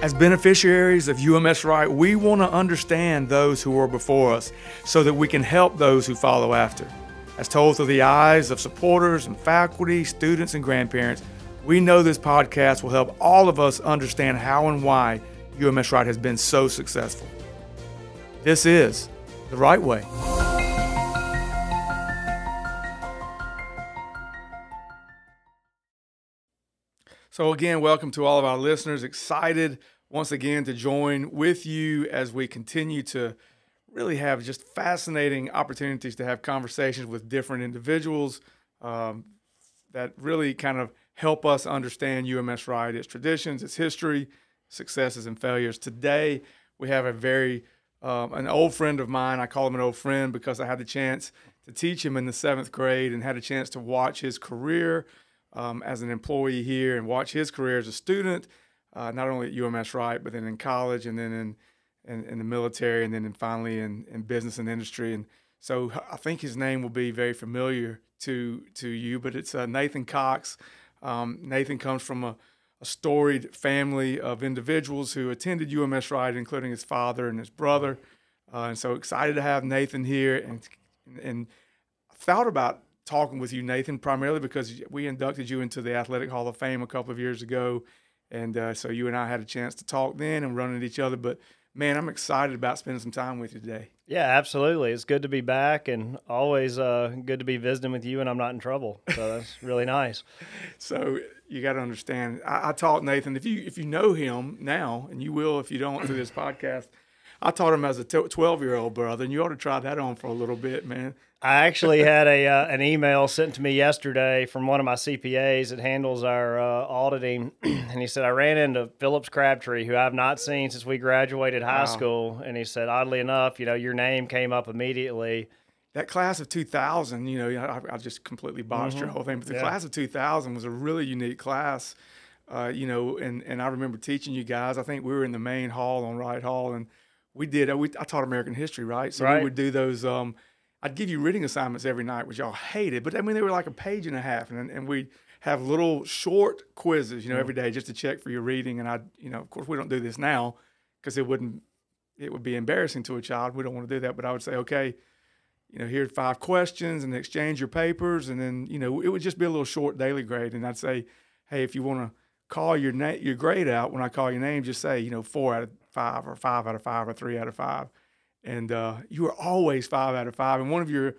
As beneficiaries of UMS-Wright, we want to understand those who were before us so that we can help those who follow after. As told through the eyes of supporters and faculty, students, and grandparents, we know this podcast will help all of us understand how and why UMS-Wright has been so successful. This is the right way. So, again, welcome to all of our listeners. Excited once again to join with you as we continue to really have just fascinating opportunities to have conversations with different individuals um, that really kind of help us understand UMS-Wright, its traditions, its history, successes, and failures. Today, we have a very um, an old friend of mine. I call him an old friend because I had the chance to teach him in the seventh grade and had a chance to watch his career um, as an employee here and watch his career as a student, uh, not only at UMS-Wright, but then in college and then in, in, in the military and then in finally in, in business and industry. And so I think his name will be very familiar to to you, but it's uh, Nathan Cox. Um, Nathan comes from a, a, storied family of individuals who attended UMS-Wright, including his father and his brother. Uh, and so excited to have Nathan here and and thought about talking with you, Nathan, primarily because we inducted you into the Athletic Hall of Fame a couple of years ago. And uh, so you and I had a chance to talk then and run into each other. But man, I'm excited about spending some time with you today. Yeah, absolutely. It's good to be back and always uh, good to be visiting with you, and I'm not in trouble. So that's really nice. So you got to understand. I, I taught Nathan if you if you know him now, and you will if you don't through this podcast. I taught him as a 12 year old brother, and you ought to try that on for a little bit, man. I actually had a uh, an email sent to me yesterday from one of my CPAs that handles our uh, auditing, and he said I ran into Phillips Crabtree, who I've not seen since we graduated high wow. school, and he said oddly enough, you know, your name came up immediately. That class of 2000, you know, I, I just completely botched mm-hmm. your whole thing, but the yeah. class of 2000 was a really unique class, uh, you know, and and I remember teaching you guys. I think we were in the main hall on Wright Hall, and we did. Uh, we, I taught American history, right? So right. we would do those. Um, I'd give you reading assignments every night, which y'all hated, but I mean they were like a page and a half, and and we'd have little short quizzes, you know, mm-hmm. every day just to check for your reading. And I, you know, of course we don't do this now because it wouldn't, it would be embarrassing to a child. We don't want to do that, but I would say, okay, you know, here's five questions, and exchange your papers, and then you know it would just be a little short daily grade, and I'd say, hey, if you want to call your name, your grade out when I call your name, just say, you know, four out of five, or five out of five, or three out of five and uh, you were always five out of five. And one of your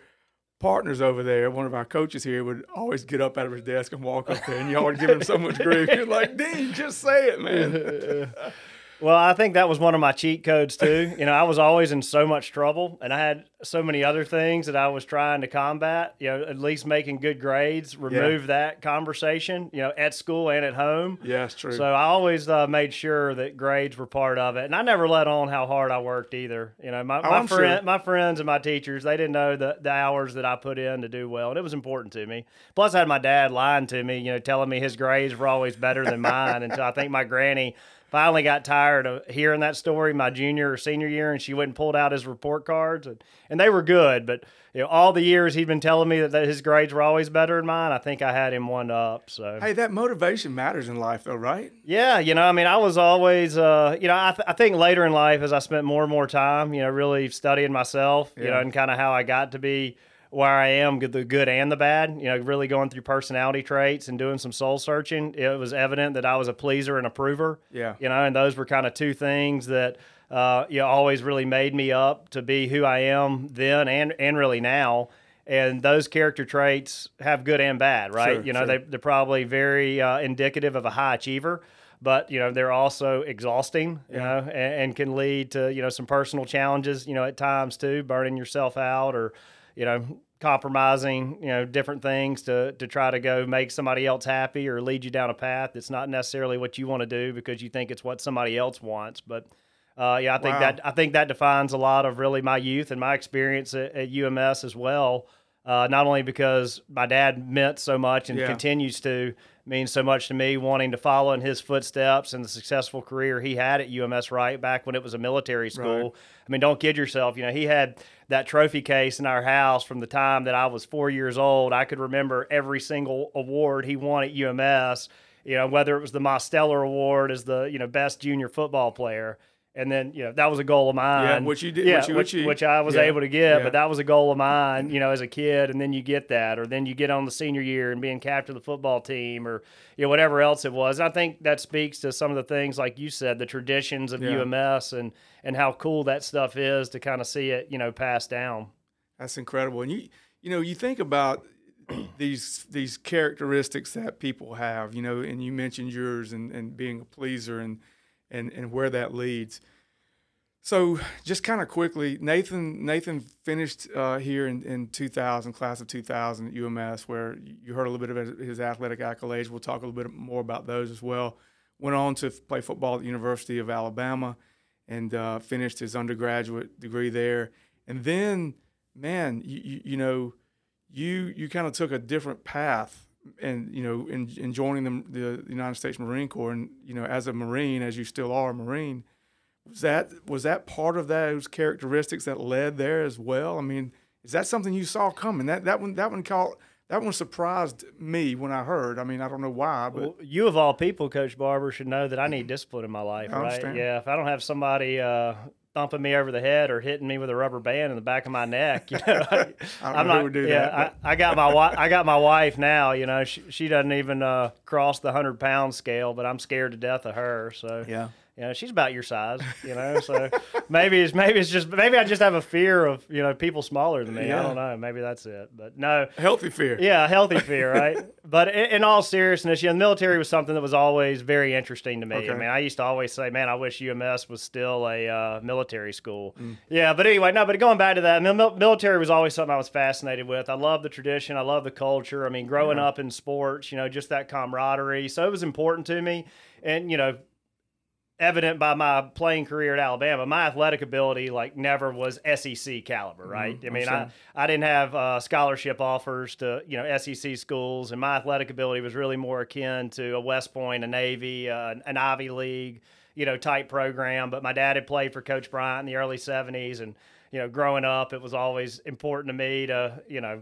partners over there, one of our coaches here, would always get up out of his desk and walk up there, and y'all would give him so much grief. You're like, Dean, just say it, man. Well, I think that was one of my cheat codes too. You know, I was always in so much trouble, and I had so many other things that I was trying to combat. You know, at least making good grades, remove yeah. that conversation. You know, at school and at home. Yeah, it's true. So I always uh, made sure that grades were part of it, and I never let on how hard I worked either. You know, my oh, my, friend, sure. my friends and my teachers, they didn't know the the hours that I put in to do well, and it was important to me. Plus, I had my dad lying to me, you know, telling me his grades were always better than mine, and so I think my granny finally got tired of hearing that story my junior or senior year, and she went and pulled out his report cards, and, and they were good. But you know, all the years he'd been telling me that, that his grades were always better than mine, I think I had him one up. So hey, that motivation matters in life, though, right? Yeah, you know, I mean, I was always, uh, you know, I, th- I think later in life as I spent more and more time, you know, really studying myself, yeah. you know, and kind of how I got to be where I am, the good and the bad. You know, really going through personality traits and doing some soul searching. It was evident that I was a pleaser and a prover. Yeah. You know, and those were kind of two things that uh, you know always really made me up to be who I am then and and really now. And those character traits have good and bad, right? Sure, you know, sure. they, they're probably very uh, indicative of a high achiever but you know they're also exhausting you yeah. know and, and, can lead to you know some personal challenges you know at times too burning yourself out or you know, compromising, you know, different things to to try to go make somebody else happy or lead you down a path that's not necessarily what you want to do because you think it's what somebody else wants. But uh, yeah, I think wow. that I think that defines a lot of really my youth and my experience at, at UMS as well. Uh, not only because my dad meant so much and yeah. continues to mean so much to me, wanting to follow in his footsteps and the successful career he had at UMS right back when it was a military school. Right. I mean, don't kid yourself. You know, he had that trophy case in our house from the time that I was four years old. I could remember every single award he won at UMS you know, whether it was the Mosteller Award as the you know best junior football player. And then you know that was a goal of mine. Yeah, which you did. Yeah, which, you which, which I was Yeah, able to get, yeah. but that was a goal of mine. You know, as a kid, and then you get that, or then you get on the senior year and being captain of the football team, or you know whatever else it was. And I think that speaks to some of the things, like you said, the traditions of. UMS and and how cool that stuff is to kind of see it, you know, passed down. That's incredible. And you you know, you think about these these characteristics that people have, you know, and you mentioned yours and, and being a pleaser and and and where that leads. So just kind of quickly, Nathan Nathan finished uh, here in, in 2000, class of 2000 at UMS, where you heard a little bit of his athletic accolades. We'll talk a little bit more about those as well. Went on to play football at the University of Alabama and uh, finished his undergraduate degree there. And then, man, you, you, you know, you you kind of took a different path, and you know, in, in joining the, the United States Marine Corps, and you know, as a Marine, as you still are a Marine, was that was that part of those characteristics that led there as well? I mean, is that something you saw coming? That that one that one caught that one surprised me when I heard. I mean, I don't know why, but Well, you of all people, Coach Barber, should know that I need discipline in my life, I right? understand. Yeah, if I don't have somebody uh, thumping me over the head or hitting me with a rubber band in the back of my neck, you know, I, I don't I'm who not. yeah, that, I, I got my wife. I got my wife now. You know, she, she doesn't even uh, cross the hundred pound scale, but I'm scared to death of her. So yeah. You know, she's about your size, you know. So maybe it's maybe it's just maybe I just have a fear of you know people smaller than me. Yeah. I don't know. Maybe that's it. But no, Healthy fear. yeah, healthy fear, right? but in, in all seriousness, you know, the military was something that was always very interesting to me. Okay. I mean, I used to always say, "Man, I wish UMS was still a uh, military school." Mm. Yeah, but anyway, no. But going back to that, mil- military was always something I was fascinated with. I love the tradition. I love the culture. I mean, growing Yeah. up in sports, you know, just that camaraderie. So it was important to me, and you know, evident by my playing career at Alabama, my athletic ability like never was SEC caliber, right? I mean, I. I didn't have uh, scholarship offers to you know SEC schools, and my athletic ability was really more akin to a West Point, a Navy, uh, an Ivy League, you know, type program. But my dad had played for Coach Bryant in the early '70s, and you know, growing up, it was always important to me to you know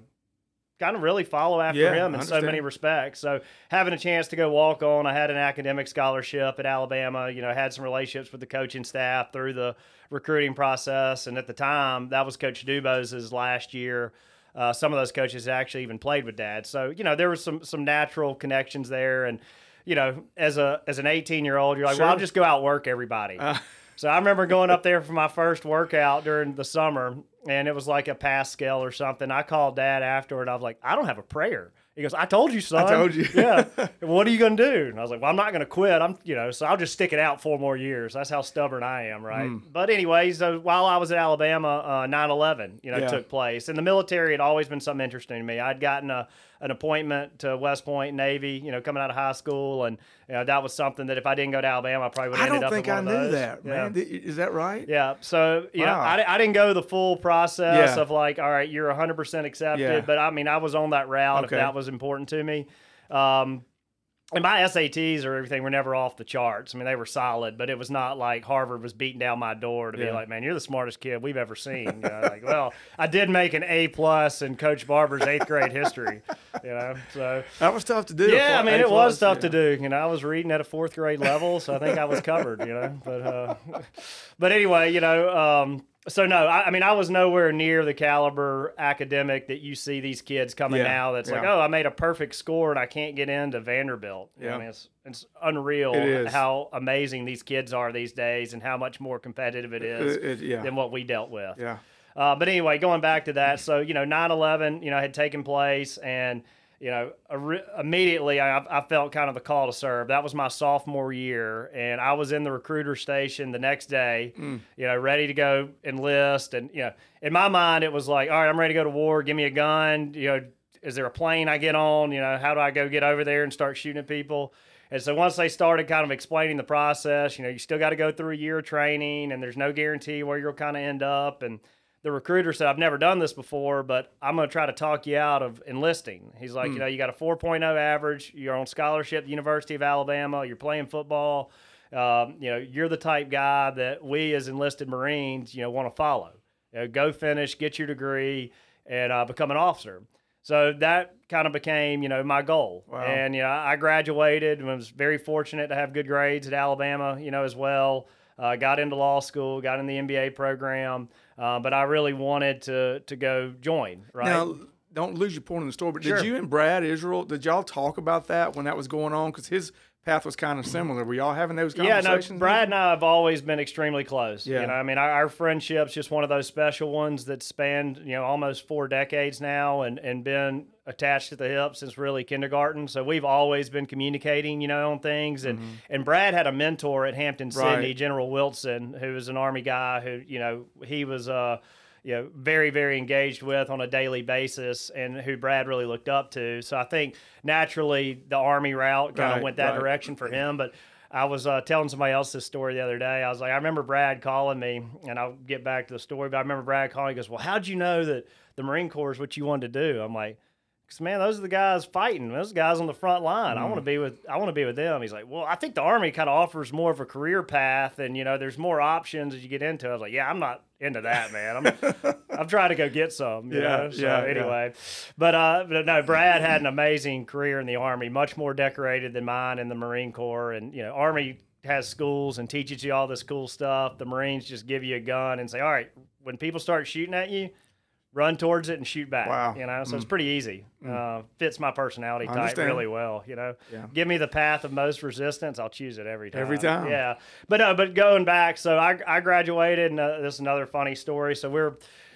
kind of really follow after Yeah, him in so many respects. So having a chance to go walk on, I had an academic scholarship at Alabama. You know, had some relationships with the coaching staff through the recruiting process, and at the time, that was Coach DuBose's last year. Uh, some of those coaches actually even played with Dad, so you know there was some some natural connections there, and you know as a as an 18 year old, you're like, well, I'll Sure. just go out work everybody. Uh, So I remember going up there for my first workout during the summer, and it was like a Pascal or something. I called Dad afterward. I was like, I don't have a prayer. He goes, I told you, son. I told you. yeah. What are you gonna do? And I was like, Well, I'm not gonna quit. I'm, you know, so I'll just stick it out four more years. That's how stubborn I am, right? Hmm. But anyways, so while I was at Alabama, uh, 9/11, you know, Yeah. took place, and the military had always been something interesting to me. I'd gotten a an appointment to West Point Navy, you know, coming out of high school, and you know, that was something that if I didn't go to Alabama, I probably would I have ended don't think I knew those. that, Yeah. man. Th- Is that right? Yeah. So, you know, I, I didn't go the full process Yeah. of like, all right, you're 100% accepted. Yeah. But I mean, I was on that route Okay. if that was important to me. Um, and my SATs or everything were never off the charts. I mean, they were solid, but it was not like Harvard was beating down my door to be like, "Man, you're the smartest kid we've ever seen." You know, like, well, I did make an A plus in Coach Barber's eighth grade history. You know, so That was tough to do. yeah, I mean, it plus, was tough yeah. to do. You know, I was reading at a fourth grade level, so I think I was covered. You know, but uh, but anyway, you know, um, so no, I, I mean, I was nowhere near the caliber academic that you see these kids coming Yeah, now. That's like, oh, I made a perfect score and I can't get into Vanderbilt. Yeah. I mean, it's it's unreal It how amazing these kids are these days and how much more competitive it is It- it- yeah. than what we dealt with. Yeah. Uh, but anyway, going back to that, so you know, 9/11, you know, had taken place, and you know, immediately I, I felt kind of the call to serve. That was my sophomore year, and I was in the recruiter station the next day, Mm. you know, ready to go enlist, and you know, in my mind, it was like, all right, I'm ready to go to war. Give me a gun. You know, is there a plane I get on? You know, how do I go get over there and start shooting at people? And so once they started kind of explaining the process, you know, you still got to go through a year of training, and there's no guarantee where you'll kind of end up, and the recruiter said, I've never done this before, but I'm going to try to talk you out of enlisting. He's like, you know, you got a 4.0 average, you're on scholarship the University of Alabama, you're playing football. Um, you know, you're the type guy that we as enlisted Marines, you know, want to follow. You know, go finish, get your degree, and uh, become an officer. So that kind of became, you know, my goal. Wow. And you know, I graduated and was very fortunate to have good grades at Alabama, you know, as well. Uh, got into law school, got in the MBA program, uh, but I really wanted to to go join. Right now, don't lose your point in the story. But sure. did you and Brad Israel did y'all talk about that when that was going on? Because his path was kind of similar. Were y'all having those conversations? Yeah, no, Brad and I have always been extremely close. Yeah. You know, I mean, our, our, friendship's just one of those special ones that spanned, you know, almost four decades now and, and been attached at the hip since really kindergarten. So we've always been communicating, you know, on things. And, mm-hmm. and Brad had a mentor at Hampden-Sydney, right. General Wilson, who was an Army guy who, you know, he was, uh, you know, very, very engaged with on a daily basis and who Brad really looked up to. So I think naturally the Army route kind right, of went that right. direction for him. But I was uh, telling somebody else this story the other day. I was like, I remember Brad calling me, and I'll get back to the story, but I remember Brad calling. He goes, Well, how'd you know that the Marine Corps is what you wanted to do? I'm like, because man, those are the guys fighting. Those guys on the front line. Mm. I want to be with. I want to be with them. He's like, well, I think the army kind of offers more of a career path, and you know, there's more options as you get into. it. I was like, yeah, I'm not into that, man. I'm, I'm trying to go get some. yeah, know? So yeah. Anyway, yeah. but uh, but no, Brad had an amazing career in the army, much more decorated than mine in the Marine Corps, and you know, army has schools and teaches you all this cool stuff. The Marines just give you a gun and say, all right, when people start shooting at you run towards it and shoot back. Wow. You know, so mm. it's pretty easy. Mm. Uh, fits my personality type really well. You know, yeah. give me the path of most resistance, I'll choose it every time. Every time. Yeah. But no, but going back, so I, I graduated, and uh, this is another funny story. So we're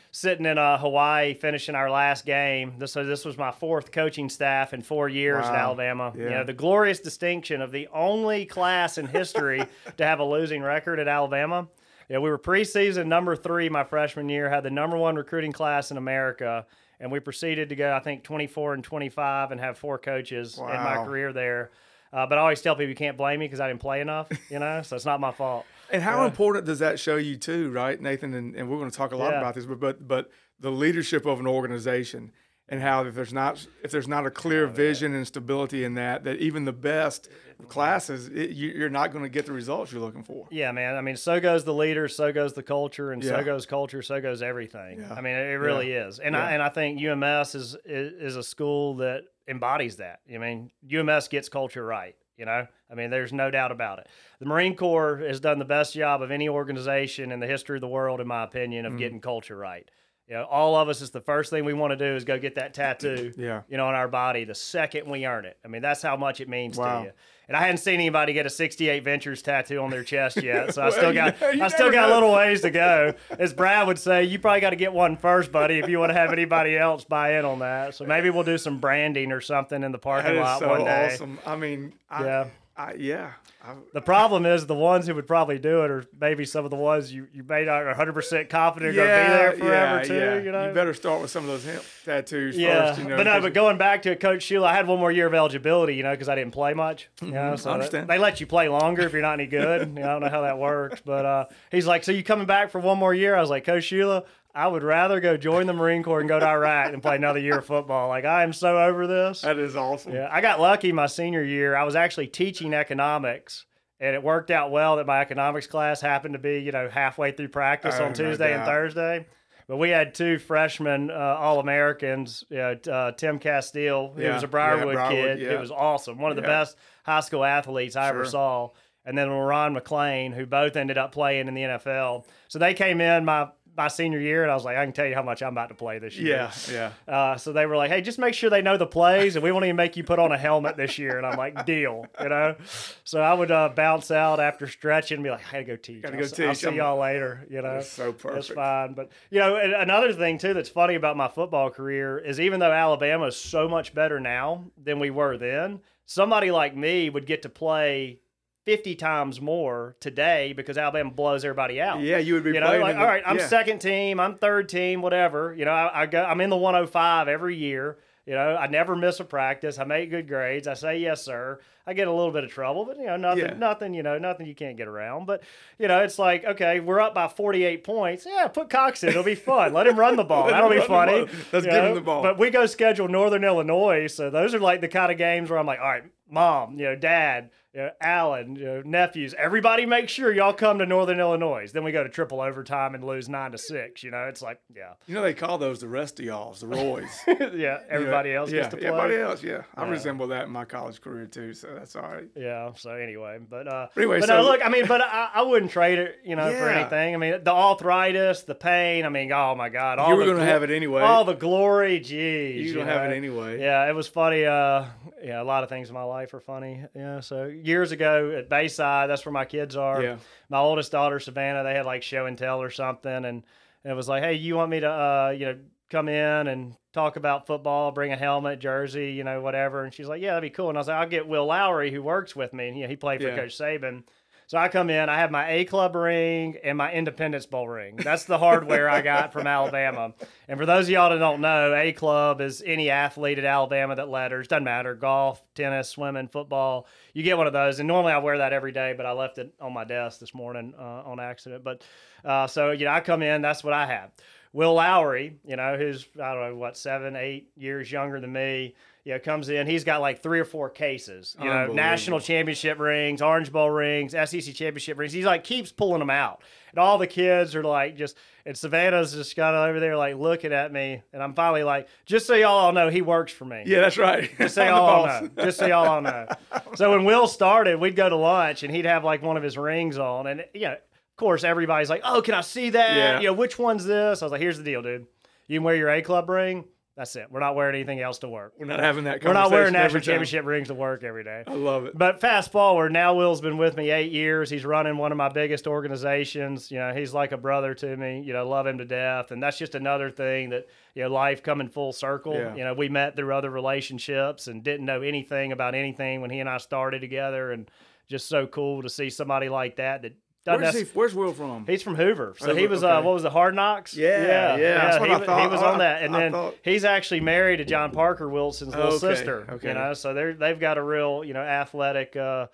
sitting in uh, Hawaii, finishing our last game. This, so this was my fourth coaching staff in four years wow. in Alabama. Yeah. You know, the glorious distinction of the only class in history to have a losing record at Alabama. Yeah, we were preseason number three my freshman year, had the number one recruiting class in America, and we proceeded to go, I think, 24 and 25 and have four coaches wow. in my career there. Uh, but I always tell people you can't blame me because I didn't play enough, you know, so it's not my fault. And how uh, important does that show you too, right, Nathan? And, and we're going to talk a lot yeah. about this, but, but but the leadership of an organization and how if there's not if there's not a clear vision and stability in that, that even the best classes, it, you, are not going to get the results you're looking for. Yeah, man. I mean, so goes the leader, so goes the culture, and yeah. so goes culture, so goes everything. Yeah. I mean, it really yeah. is. And I and I think UMS is, is is a school that embodies that. I mean, UMS gets culture right. You know, I mean, there's no doubt about it. The Marine Corps has done the best job of any organization in the history of the world, in my opinion, of mm. getting culture right. You know, all of us is the first thing we want to do is go get that tattoo, yeah. you know, on our body the second we earn it. I mean, that's how much it means wow. to you. And I hadn't seen anybody get a 68 Ventures tattoo on their chest yet, so I still got I still got a little ways to go. As Brad would say, you probably got to get one first, buddy, if you want to have anybody else buy in on that. So maybe we'll do some branding or something in the parking lot so one day. Awesome. I mean, I, yeah. I, yeah. I, the problem is the ones who would probably do it are maybe some of the ones you, you may not 100% confident yeah, going to be there forever yeah, too. Yeah. You know, you better start with some of those hemp tattoos yeah. first. You know, but no, but going back to Coach Shula, I had one more year of eligibility. You know, because I didn't play much. You mm-hmm. know, so I understand. They, they let you play longer if you're not any good. you know, I don't know how that works, but uh, he's like, "So you coming back for one more year?" I was like, "Coach Shula, I would rather go join the Marine Corps and go to Iraq and play another year of football. Like I am so over this. That is awesome. Yeah, I got lucky my senior year. I was actually teaching economics, and it worked out well that my economics class happened to be you know halfway through practice oh, on Tuesday no and Thursday. But we had two freshmen uh, All Americans. You know, uh, Tim Castille, he yeah, was a Briarwood, yeah, Briarwood kid. Yeah. It was awesome. One of the best high school athletes I sure. ever saw. And then Ron McLean, who both ended up playing in the NFL. So they came in my my senior year, and I was like, I can tell you how much I'm about to play this year. Yeah, yeah. Uh, so they were like, Hey, just make sure they know the plays, and we won't even make you put on a helmet this year. And I'm like, Deal, you know. So I would uh, bounce out after stretching and be like, I gotta go teach. Gotta go I'll, teach. I'll see y'all later. You know, so perfect. It's fine. But you know, another thing too that's funny about my football career is even though Alabama is so much better now than we were then, somebody like me would get to play 50 times more today because Alabama blows everybody out. Yeah, you would be you know, like, all right, I'm yeah. second team, I'm third team, whatever. You know, I, I go, I'm in the 105 every year. You know, I never miss a practice. I make good grades. I say yes, sir. I get a little bit of trouble, but you know, nothing, yeah. nothing, you know, nothing you can't get around. But you know, it's like, okay, we're up by 48 points. Yeah, put Cox in. It'll be fun. Let him run the ball. That'll be funny. Let's give him the ball. But we go schedule Northern Illinois, so those are like the kind of games where I'm like, all right, mom, you know, dad, you know, Alan, you know, nephews, everybody make sure y'all come to Northern Illinois. Then we go to triple overtime and lose nine to six. You know, it's like, yeah. You know, they call those the rest of y'all's, the Roys. yeah, everybody else yeah, gets to play. Everybody else, yeah. I resemble that in my college career too, so that's all right. Yeah. So anyway, but uh, anyway, but so- no, look, I mean, but I, I wouldn't trade it, you know, for anything. I mean, the arthritis, the pain. I mean, oh my God, all You were gonna have it anyway. All the glory, geez. You don't know? have it anyway. Yeah, it was funny. Uh, yeah, a lot of things in my life are funny. Yeah, so years ago at Bayside, that's where my kids are. Yeah. My oldest daughter Savannah, they had like show and tell or something, and it was like, hey, you want me to, uh, you know, come in and talk about football, bring a helmet, jersey, you know, whatever. And she's like, yeah, that'd be cool. And I was like, I'll get Will Lowry, who works with me, and you know, he played for Yeah. Coach Saban. So I come in, I have my A Club ring and my Independence Bowl ring. That's the hardware I got from Alabama. And for those of y'all that don't know, A Club is any athlete at Alabama that letters. Doesn't matter, golf, tennis, swimming, football. You get one of those. And normally I wear that every day, but I left it on my desk this morning uh, on accident. But uh, so, you know, I come in, that's what I have. Will Lowry, you know, who's, I don't know, what, seven, eight years younger than me, you know, comes in. He's got like three or four cases, you know, national championship rings, Orange Bowl rings, SEC championship rings. He's like keeps pulling them out, and all the kids are like just. And Savannah's just kind of over there like looking at me, and I'm finally like, just so y'all all know, he works for me. Yeah, that's right. Just so y'all all know. Just so y'all all know. So when Will started, we'd go to lunch, and he'd have like one of his rings on, and you know, course, everybody's like, "Oh, can I see that? Yeah. You know, which one's this?" I was like, "Here's the deal, dude. You can wear your A club ring. That's it. We're not wearing anything else to work. We're not having that We're not wearing national championship rings to work every day." I love it. But fast forward, now Will's been with me eight years. He's running one of my biggest organizations. You know, he's like a brother to me. You know, love him to death. And that's just another thing that, you know, life coming full circle. Yeah. You know, we met through other relationships and didn't know anything about anything when he and I started together. And just so cool to see somebody like that that Where's, he, where's Will from? He's from Hoover, so he Hoover, was uh, what was the Hard Knocks? Yeah, yeah, that's what he, I. He was on that, and I then thought- he's actually married to John Parker Wilson's little Okay, sister. okay. You know, so they're they've got a real you know athletic uh,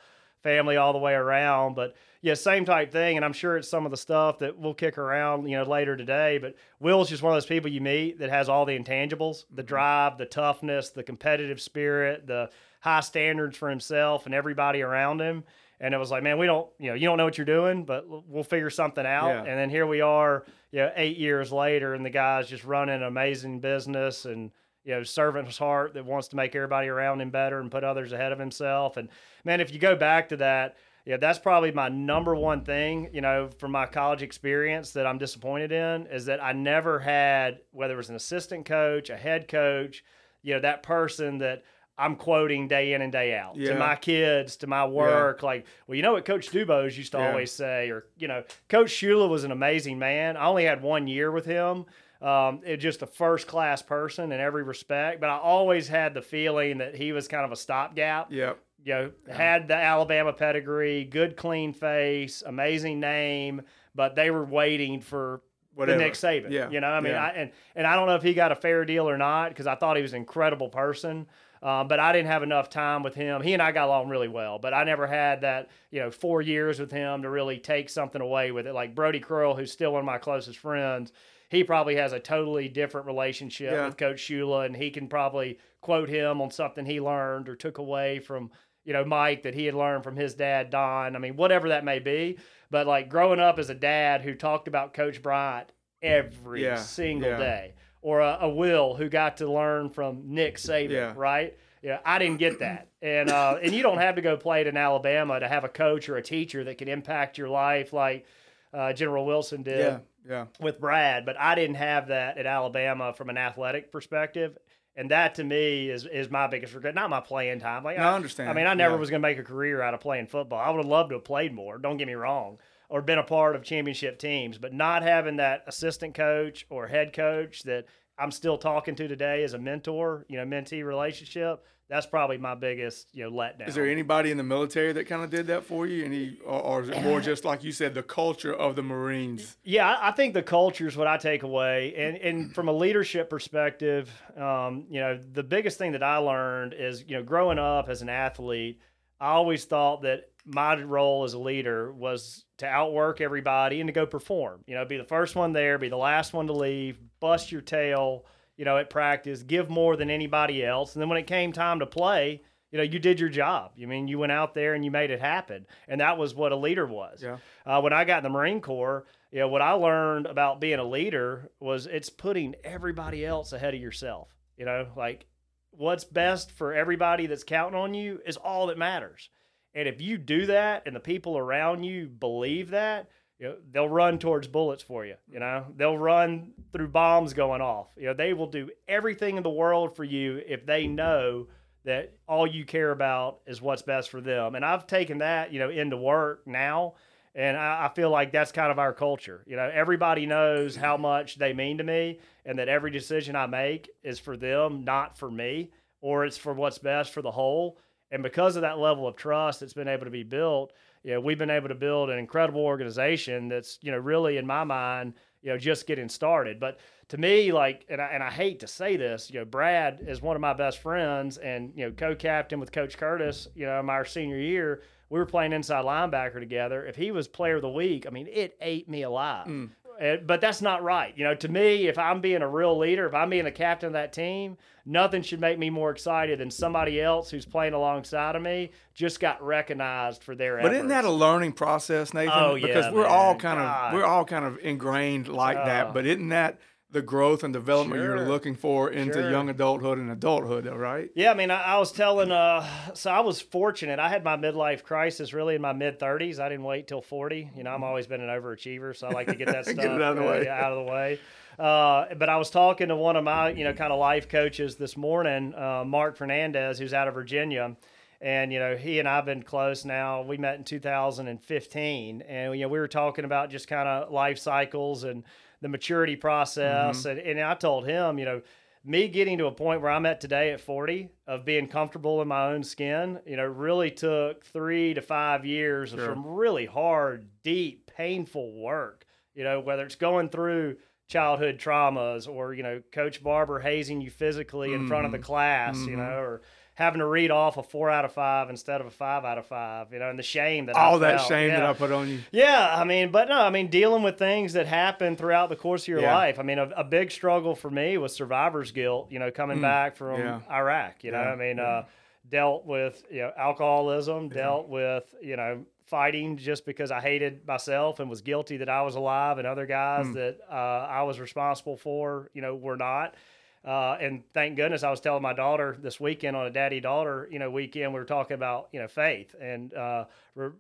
family all the way around. But yeah, same type thing, and I'm sure it's some of the stuff that we'll kick around you know later today. But Will's just one of those people you meet that has all the intangibles: the Mm-hmm. drive, the toughness, the competitive spirit, the high standards for himself and everybody around him. And it was like, man, we don't, you know, you don't know what you're doing, but we'll figure something out. Yeah. And then here we are, you know, eight years later, and the guy's just running an amazing business and, you know, servant's heart that wants to make everybody around him better and put others ahead of himself. And man, if you go back to that, yeah, that's probably my number one thing, you know, from my college experience that I'm disappointed in is that I never had, whether it was an assistant coach, a head coach, you know, that person that I'm quoting day in and day out Yeah. to my kids, to my work. Like, well, you know what Coach DuBose used to Yeah. always say, or, you know, Coach Shula was an amazing man. I only had one year with him. Um, it just a first class person in every respect, but I always had the feeling that he was kind of a stopgap Yep. you know, had the Alabama pedigree, good clean face, amazing name, but they were waiting for Whatever. the Nick Saban. Yeah, You know, I mean, yeah. I, and and I don't know if he got a fair deal or not because I thought he was an incredible person. Um, but I didn't have enough time with him. He and I got along really well, but I never had that, you know, four years with him to really take something away with it. Like Brodie Croyle, who's still one of my closest friends, he probably has a totally different relationship Yeah. with Coach Shula, and he can probably quote him on something he learned or took away from, you know, Mike that he had learned from his dad, Don. I mean, whatever that may be. But like growing up as a dad who talked about Coach Bryant every Yeah, single yeah. day, or a, a Will who got to learn from Nick Saban, Yeah. right? Yeah, I didn't get that, and uh, and you don't have to go play it in Alabama to have a coach or a teacher that can impact your life like uh, General Wilson did Yeah. Yeah. with Brad, but I didn't have that at Alabama from an athletic perspective. And that to me is is my biggest regret. Not my playing time. Like No, I understand. I mean, I never Yeah. was going to make a career out of playing football. I would have loved to have played more. Don't get me wrong, or been a part of championship teams, but not having that assistant coach or head coach that I'm still talking to today as a mentor, you know, mentee relationship. That's probably my biggest, you know, letdown. Is there anybody in the military that kind of did that for you? Any, or, or is it more just like you said, the culture of the Marines? Yeah, I I think the culture is what I take away, and and from a leadership perspective, um, you know, the biggest thing that I learned is, you know, growing up as an athlete, I always thought that my role as a leader was to outwork everybody and to go perform. You know, be the first one there, be the last one to leave, bust your tail, you know, at practice, give more than anybody else, and then when it came time to play, you know, you did your job. You mean you went out there and you made it happen, and that was what a leader was. Yeah. Uh, when I got in the Marine Corps, you know, what I learned about being a leader was it's putting everybody else ahead of yourself. You know, like what's best for everybody that's counting on you is all that matters. And if you do that, and the people around you believe that, you know, they'll run towards bullets for you. You know, they'll run through bombs going off. You know, they will do everything in the world for you if they know that all you care about is what's best for them. And I've taken that, you know, into work now. And I, I, feel like that's kind of our culture. You know, everybody knows how much they mean to me and that every decision I make is for them, not for me, or it's for what's best for the whole. And because of that level of trust that's been able to be built, you know, we've been able to build an incredible organization that's, you know, really in my mind, you know, just getting started. But to me, like, and I, and I hate to say this, you know, Brad is one of my best friends and, you know, co captain with Coach Curtis, you know, my senior year. We were playing inside linebacker together. If he was player of the week, I mean, it ate me alive. Mm. But that's not right. You know, to me, if I'm being a real leader, if I'm being the captain of that team, nothing should make me more excited than somebody else who's playing alongside of me just got recognized for their. But isn't that a learning process, Nathan? Oh yeah, because we're man. all kind God. of we're all kind of ingrained like Oh. that. But isn't that the growth and development you're looking for into Sure. young adulthood and adulthood, though, right? Yeah, I mean, I, I was telling, uh, so I was fortunate. I had my midlife crisis really in my mid 30s. I didn't wait till 40. You know, I'm always been an overachiever, so I like to get that stuff it out of the uh, way. out of the way. Uh, but I was talking to one of my, you know, kind of life coaches this morning, uh, Mark Fernandez, who's out of Virginia. And, you know, he and I have been close now. We met in 2015. And, you know, we were talking about just kind of life cycles and the maturity process. Mm-hmm. And, and I told him, you know, me getting to a point where I'm at today at 40 of being comfortable in my own skin, you know, really took three to five years of some really hard, deep, painful work. You know, whether it's going through childhood traumas or, you know, Coach Barber hazing you physically in front of the mm-hmm. class, you mm-hmm. know, or having to read off a four out of five instead of a five out of five, you know, and the shame that I All that felt. shame that I put on you. Yeah, I mean, but no, I mean, dealing with things that happen throughout the course of your Yeah. life. I mean, a, a big struggle for me was survivor's guilt, you know, coming back from Mm. Yeah. Iraq, you know, I mean, uh, dealt with, you know, alcoholism, dealt with, you know, fighting just because I hated myself and was guilty that I was alive and other guys Mm. that uh, I was responsible for, you know, were not. Uh, and thank goodness I was telling my daughter this weekend on a daddy daughter, you know, weekend, we were talking about, you know, faith and uh,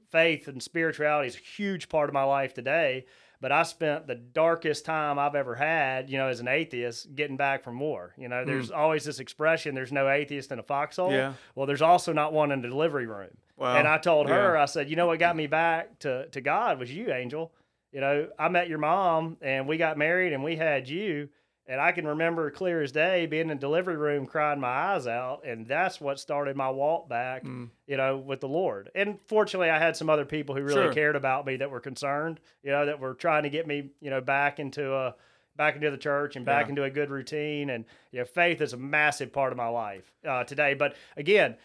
faith and spirituality is a huge part of my life today. But I spent the darkest time I've ever had, you know, as an atheist getting back from war. You know, there's always this expression there's no atheist in a foxhole. Yeah. Well, there's also not one in the delivery room. Wow. And I told her, Yeah. I said, you know what got me back to, to God was you, Angel. You know, I met your mom and we got married and we had you. And I can remember clear as day being in the delivery room crying my eyes out. And that's what started my walk back, Mm. you know, with the Lord. And fortunately, I had some other people who really Sure. cared about me that were concerned, you know, that were trying to get me, you know, back into a. Back into the church and back Yeah. into a good routine, and you know, faith is a massive part of my life uh, today. But again,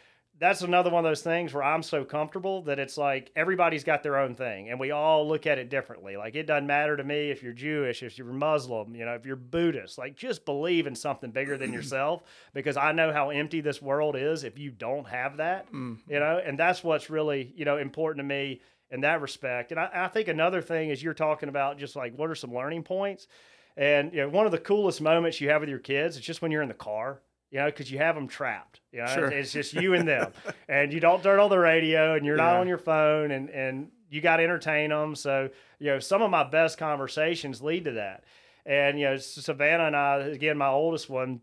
that's another one of those things where I'm so comfortable that it's like everybody's got their own thing and we all look at it differently. Like it doesn't matter to me if you're Jewish, if you're Muslim, you know, if you're Buddhist, like just believe in something bigger than yourself because I know how empty this world is if you don't have that, you mm-hmm. know, and that's what's really, you know, important to me in that respect. And I, I think another thing is you're talking about just like what are some learning points? And you know, one of the coolest moments you have with your kids is just when you're in the car, you know, because you have them trapped. You know, Sure. it's, it's just you and them, and you don't turn on the radio, and you're not on your phone, and and you got to entertain them. So you know, some of my best conversations lead to that. And you know, Savannah and I, again, my oldest one,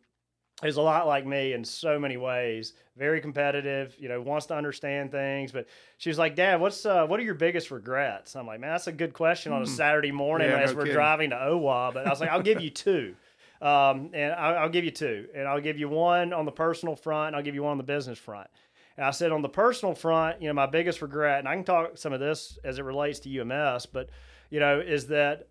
is a lot like me in so many ways. Very competitive, you know, wants to understand things. But she was like, "Dad, what's uh, what are your biggest regrets?" I'm like, "Man, that's a good question on a Saturday morning Hmm. Yeah, as no we're kidding. driving to Owa." But I was like, "I'll give you two. Um, and I'll, I'll give you two, and I'll give you one on the personal front, and I'll give you one on the business front." And I said, on the personal front, you know, my biggest regret, and I can talk some of this as it relates to UMS, but you know, is that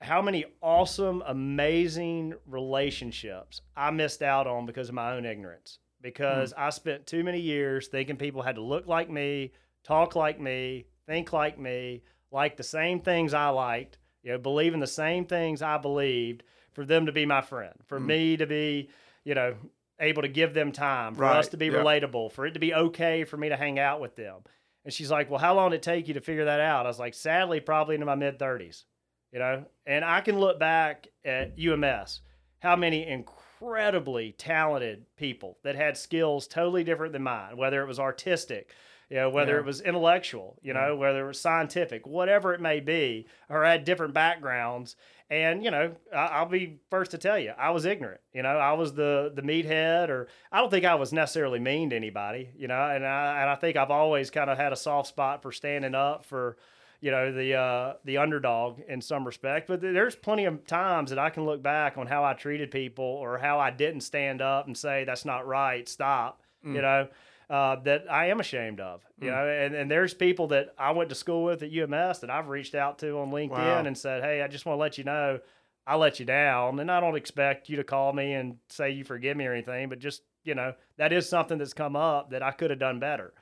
how many awesome, amazing relationships I missed out on because of my own ignorance. Because I spent too many years thinking people had to look like me, talk like me, think like me, like the same things I liked, you know, believe in the same things I believed for them to be my friend, for mm. me to be, you know, able to give them time, for Right, us to be yep. relatable, for it to be okay for me to hang out with them. And she's like, Well, how long did it take you to figure that out? I was like, Sadly, probably into my mid 30s, you know? And I can look back at UMS, how many incredibly talented people that had skills totally different than mine, whether it was artistic, you know, whether Yeah. it was intellectual, you know, whether it was scientific, whatever it may be, or had different backgrounds. And you know, I, I'll be first to tell you, I was ignorant. You know, I was the the meathead, or I don't think I was necessarily mean to anybody. You know, and I and I think I've always kind of had a soft spot for standing up for, you know, the uh, the underdog in some respect. But there's plenty of times that I can look back on how I treated people or how I didn't stand up and say that's not right, stop. You know. Uh, that I am ashamed of, you know, and, and there's people that I went to school with at UMS that I've reached out to on LinkedIn Wow. and said, Hey, I just want to let you know I let you down. And I don't expect you to call me and say you forgive me or anything, but just, you know, that is something that's come up that I could have done better.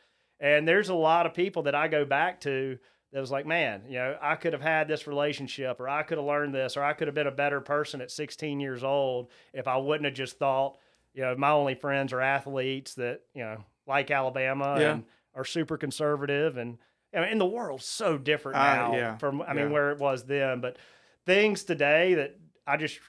And there's a lot of people that I go back to that was like, man, you know, I could have had this relationship or I could have learned this or I could have been a better person at 16 years old if I wouldn't have just thought, you know, my only friends are athletes that, you know, like Alabama Yeah. and are super conservative and I mean, and the world's so different Uh, now yeah, from I yeah. mean where it was then, but things today that I just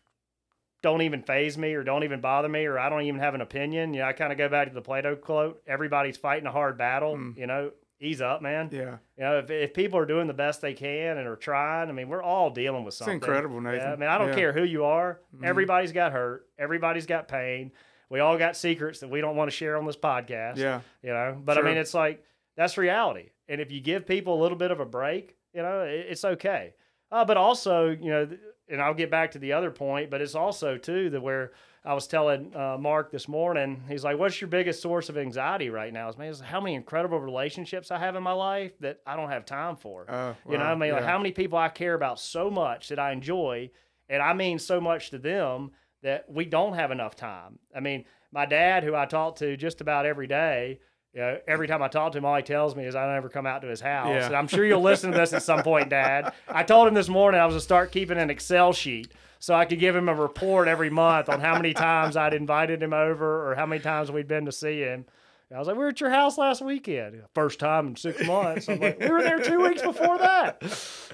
don't even phase me or don't even bother me or I don't even have an opinion. You know, I kind of go back to the Plato quote, everybody's fighting a hard battle, Mm. you know, ease up, man. Yeah. You know, if, if people are doing the best they can and are trying, I mean, we're all dealing with something. It's incredible, Nathan. Yeah, I mean, I don't Yeah. care who you are. Mhm. Everybody's got hurt. Everybody's got pain. We all got secrets that we don't want to share on this podcast. Yeah. You know, but I mean, it's like that's reality. And if you give people a little bit of a break, you know, it's okay. Uh, but also, you know, and I'll get back to the other point, but it's also too that where I was telling uh, Mark this morning, he's like, "What's your biggest source of anxiety right now?" Is man, is how many incredible relationships I have in my life that I don't have time for. Uh, You know, I mean, like how many people I care about so much that I enjoy, and I mean so much to them that we don't have enough time. I mean, my dad, who I talk to just about every day, you know, every time I talk to him, all he tells me is I never come out to his house. Yeah. And I'm sure you'll listen to this at some point, Dad. I told him this morning I was going to start keeping an Excel sheet so I could give him a report every month on how many times I'd invited him over or how many times we'd been to see him. And I was like, we were at your house last weekend. First time in six months. I'm like, we were there two weeks before that.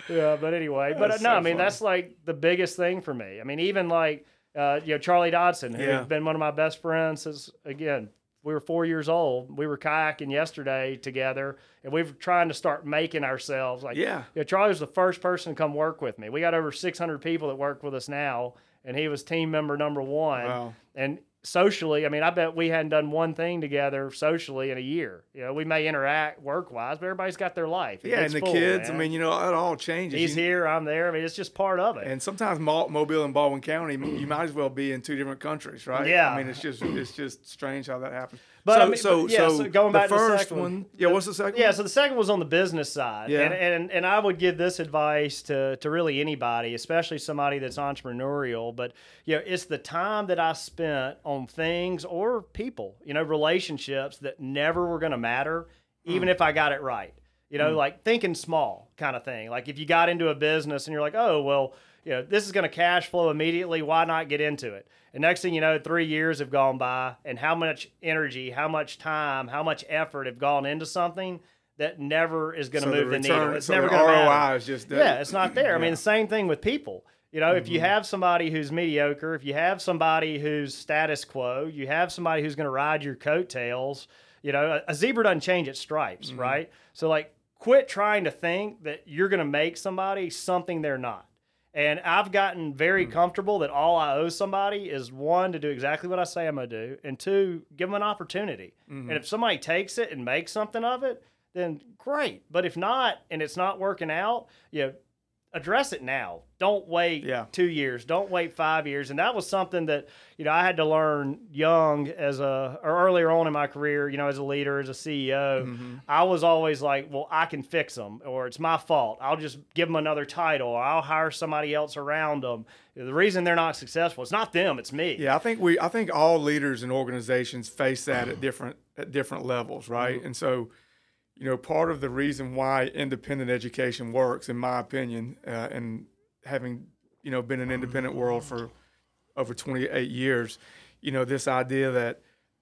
Yeah, but anyway, but uh, That's no, so I mean funny. that's like the biggest thing for me. I mean, even like uh, you know Charlie Dodson, who's Yeah. been one of my best friends since again we were four years old. We were kayaking yesterday together, and we were trying to start making ourselves like. Yeah. You know, Charlie was the first person to come work with me. We got over 600 people that work with us now, and he was team member number one. Wow. And socially, I mean, I bet we hadn't done one thing together socially in a year. You know, we may interact work wise, but everybody's got their life. It Yeah, and the full, kids. man. I mean, you know, it all changes. he's You- here, I'm there. I mean, it's just part of it. And sometimes Mo- Mobile and Baldwin County, you might as well be in two different countries, right? Yeah. I mean, it's just it's just strange how that happens. But, so, I mean, so, but, yeah, so, so going back the to the first second one. yeah. What's the second? Yeah, one? so the second was on the business side. Yeah. And, and and I would give this advice to to really anybody, especially somebody that's entrepreneurial, but you know, it's the time that I spent on things or people, you know, relationships that never were going to matter even hmm. if I got it right. You know, hmm. like thinking small kind of thing. Like if you got into a business and you're like, "Oh, well, you know, this is going to cash flow immediately, why not get into it?" And next thing you know, 3 years have gone by and how much energy, how much time, how much effort have gone into something that never is going to So move the, return, needle. It's so never the going to ROI matter. is just Yeah, it's not there. I mean, Mm-hmm. the same thing with people. You know, if you have somebody who's mediocre, if you have somebody who's status quo, you have somebody who's going to ride your coattails. You know, a, a zebra doesn't change its stripes, Mm-hmm. right? So, like, quit trying to think that you're going to make somebody something they're not. And I've gotten very comfortable that all I owe somebody is one, to do exactly what I say I'm going to do, and two, give them an opportunity. Mm-hmm. And if somebody takes it and makes something of it, then great. But if not, and it's not working out, you know, address it now. Don't wait Yeah. two years. Don't wait five years. And that was something that you know I had to learn young as a or earlier on in my career. You know, as a leader, as a CEO, Mm-hmm. I was always like, well, I can fix them, or it's my fault. I'll just give them another title, or I'll hire somebody else around them. The reason they're not successful, it's not them, it's me. Yeah, I think we I think all leaders and organizations face that at different at different levels, right? Mm-hmm. And so, you know, part of the reason why independent education works, in my opinion, uh, and having you know been in independent world for over 28 years, you know, this idea that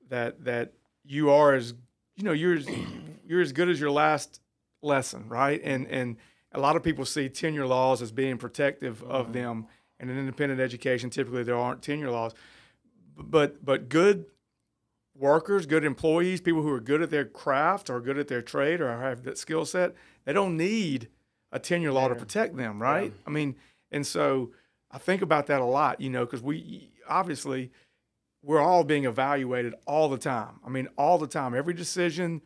that that you are as you know you're as, you're as good as your last lesson, right? And and a lot of people see tenure laws as being protective mm-hmm. of them. And in independent education, typically there aren't tenure laws, but but good workers, good employees, people who are good at their craft or good at their trade or have that skill set, they don't need a tenure law yeah. to protect them, right? Yeah. I mean, and so I think about that a lot, you know, because we obviously we're all being evaluated all the time. I mean, all the time, every decision,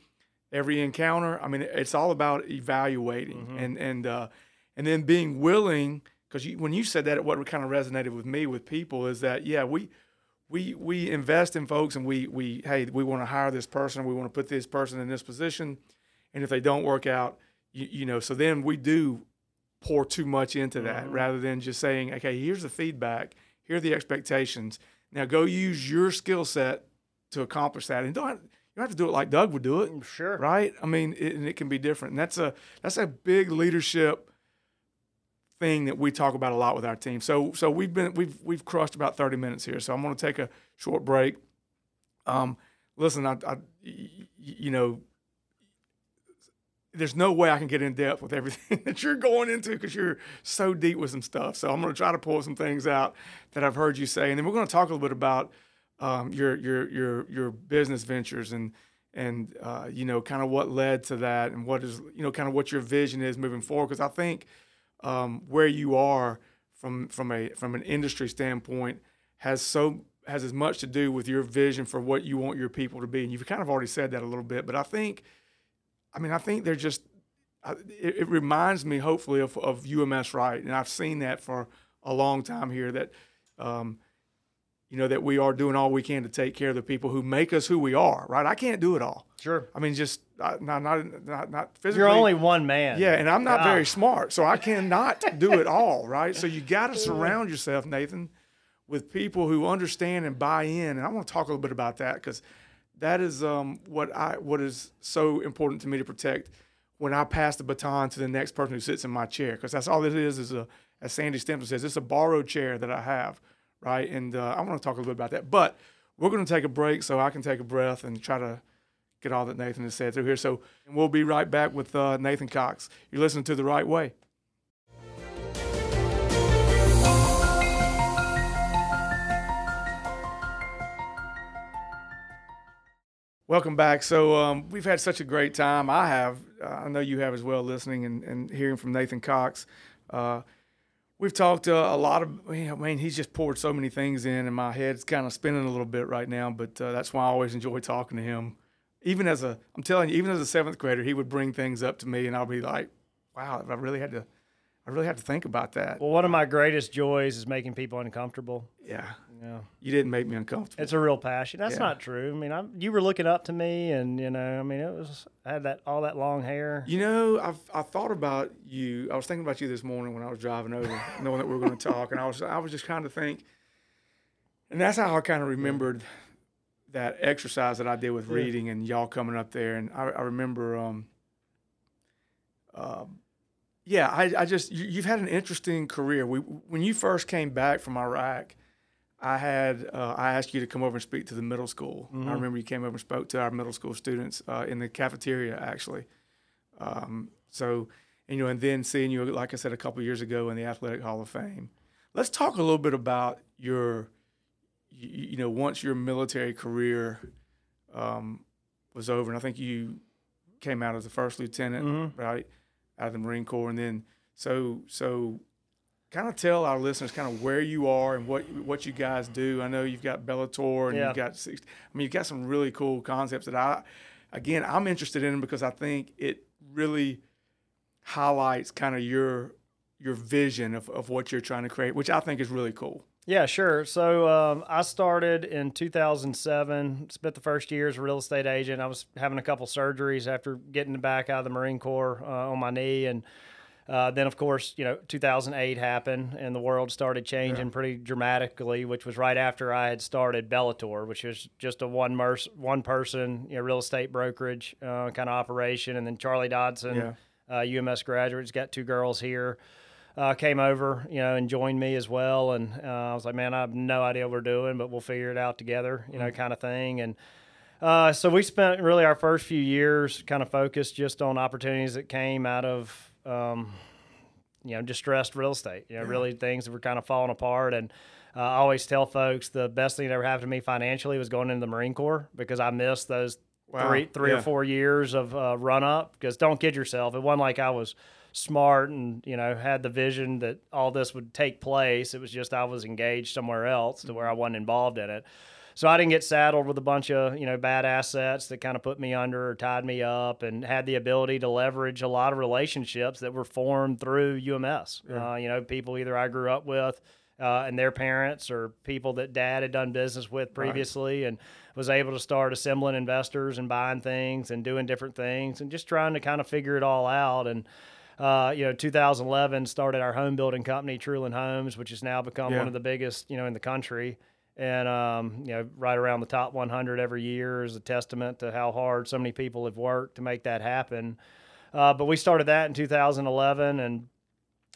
every encounter. I mean, it's all about evaluating mm-hmm. and and uh, and then being willing. Because when you said that, what kind of resonated with me with people is that yeah, we we we invest in folks and we we hey we want to hire this person, we want to put this person in this position, and if they don't work out, you, you know, so then we do pour too much into that mm-hmm. rather than just saying okay, here's the feedback, here are the expectations. Now go use your skill set to accomplish that, and don't you don't have to do it like Doug would do it. Sure. Right? I mean, it, and it can be different. And that's a that's a big leadership thing that we talk about a lot with our team. So so we've been we've we've crushed about 30 minutes here. So I'm going to take a short break. Um, listen, I, I you know, there's no way I can get in depth with everything that you're going into because you're so deep with some stuff. So I'm going to try to pull some things out that I've heard you say, and then we're going to talk a little bit about um, your your your your business ventures and and uh, you know kind of what led to that and what is you know kind of what your vision is moving forward because I think um, where you are from from a from an industry standpoint has so has as much to do with your vision for what you want your people to be. And you've kind of already said that a little bit but I think I mean I think they're just it, it reminds me hopefully of, of UMS-Wright? And I've seen that for a long time here that um, you know, that we are doing all we can to take care of the people who make us who we are, right? I can't do it all. Sure. I mean, just not not not, not physically. You're only one man. Yeah, and I'm not very smart, so I cannot do it all, right? So you got to surround yourself, Nathan, with people who understand and buy in. And I want to talk a little bit about that because that is um, what I what is so important to me to protect when I pass the baton to the next person who sits in my chair, because that's all it is. Is a as Sandy Stimpson says, it's a borrowed chair that I have right? And uh, I want to talk a little bit about that. But we're going to take a break so I can take a breath and try to get all that Nathan has said through here. So we'll be right back with uh, Nathan Cox. You're listening to The Right Way. Welcome back. So um, we've had such a great time. I have. Uh, I know you have as well, listening and, and hearing from Nathan Cox. Uh, We've talked uh, a lot of, I mean, he's just poured so many things in, and my head's kind of spinning a little bit right now. But uh, that's why I always enjoy talking to him. Even as a, I'm telling you, even as a seventh grader, he would bring things up to me, and I'll be like, "Wow, I really had to, I really had to think about that." Well, one of my greatest joys is making people uncomfortable. Yeah. Yeah. You didn't make me uncomfortable. It's a real passion. That's yeah. not true. I mean, I'm, you were looking up to me, and you know, I mean, it was I had that all that long hair. You know, I've I thought about you. I was thinking about you this morning when I was driving over, knowing that we were going to talk, and I was I was just kind of think, and that's how I kind of remembered that exercise that I did with reading and y'all coming up there, and I, I remember. Um, uh, yeah, I, I just you, you've had an interesting career. We when you first came back from Iraq I had uh, I asked you to come over and speak to the middle school. Mm-hmm. I remember you came over and spoke to our middle school students uh, in the cafeteria actually. Um, so and, you know, and then seeing you like I said a couple years ago in the Athletic Hall of Fame. Let's talk a little bit about your, you, you know, once your military career um, was over, and I think you came out as a first lieutenant, mm-hmm. right, out of the Marine Corps, and then so so kind of tell our listeners kind of where you are and what what you guys do. I know you've got Bellator and yeah. you've got six, I mean you've got some really cool concepts that I again I'm interested in because I think it really highlights kind of your your vision of, of what you're trying to create, which I think is really cool. Yeah, sure. So um, I started in 2007. Spent the first year as a real estate agent. I was having a couple surgeries after getting back out of the Marine Corps uh, on my knee, and uh, then, of course, you know, 2008 happened and the world started changing yeah. pretty dramatically, which was right after I had started Bellator, which was just a one merc- one person, you know, real estate brokerage uh, kind of operation. And then Charlie Dodson, yeah. uh, UMS graduate, has got two girls here. uh, came over, you know, and joined me as well. And uh, I was like, man, I have no idea what we're doing, but we'll figure it out together, you know, mm-hmm. kind of thing. And uh, so we spent really our first few years kind of focused just on opportunities that came out of, um, you know, distressed real estate. You know, yeah. really things that were kind of falling apart. And uh, I always tell folks the best thing that ever happened to me financially was going into the Marine Corps because I missed those wow. three three yeah. or four years of uh, run up. Because don't kid yourself, it wasn't like I was smart and you know had the vision that all this would take place. It was just I was engaged somewhere else to where I wasn't involved in it. So I didn't get saddled with a bunch of you know bad assets that kind of put me under or tied me up, and had the ability to leverage a lot of relationships that were formed through UMS. Yeah. Uh, you know, people either I grew up with. Uh, and their parents or people that dad had done business with previously right. and was able to start assembling investors and buying things and doing different things and just trying to kind of figure it all out and uh, you know 2011 started our home building company Truland Homes which has now become yeah. one of the biggest you know in the country and um, you know right around the top 100 every year is a testament to how hard so many people have worked to make that happen. Uh, but we started that in 2011, and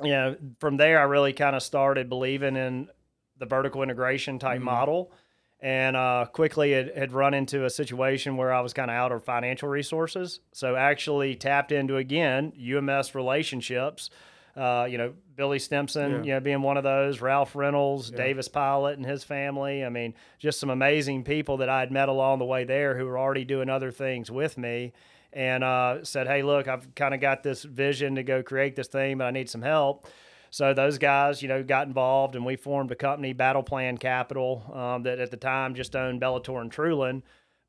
you know from there I really kind of started believing in the vertical integration type mm-hmm. model, and uh, quickly had, had run into a situation where I was kind of out of financial resources, so actually tapped into again UMS relationships uh, you know, Billy Stimpson, yeah. you know, being one of those, Ralph Reynolds, yeah. Davis Pilot and his family. I mean, just some amazing people that I had met along the way there who were already doing other things with me and uh, said, Hey, look, I've kind of got this vision to go create this thing, but I need some help. So those guys, you know, got involved and we formed a company, Battle Plan Capital, um, that at the time just owned Bellator and Truland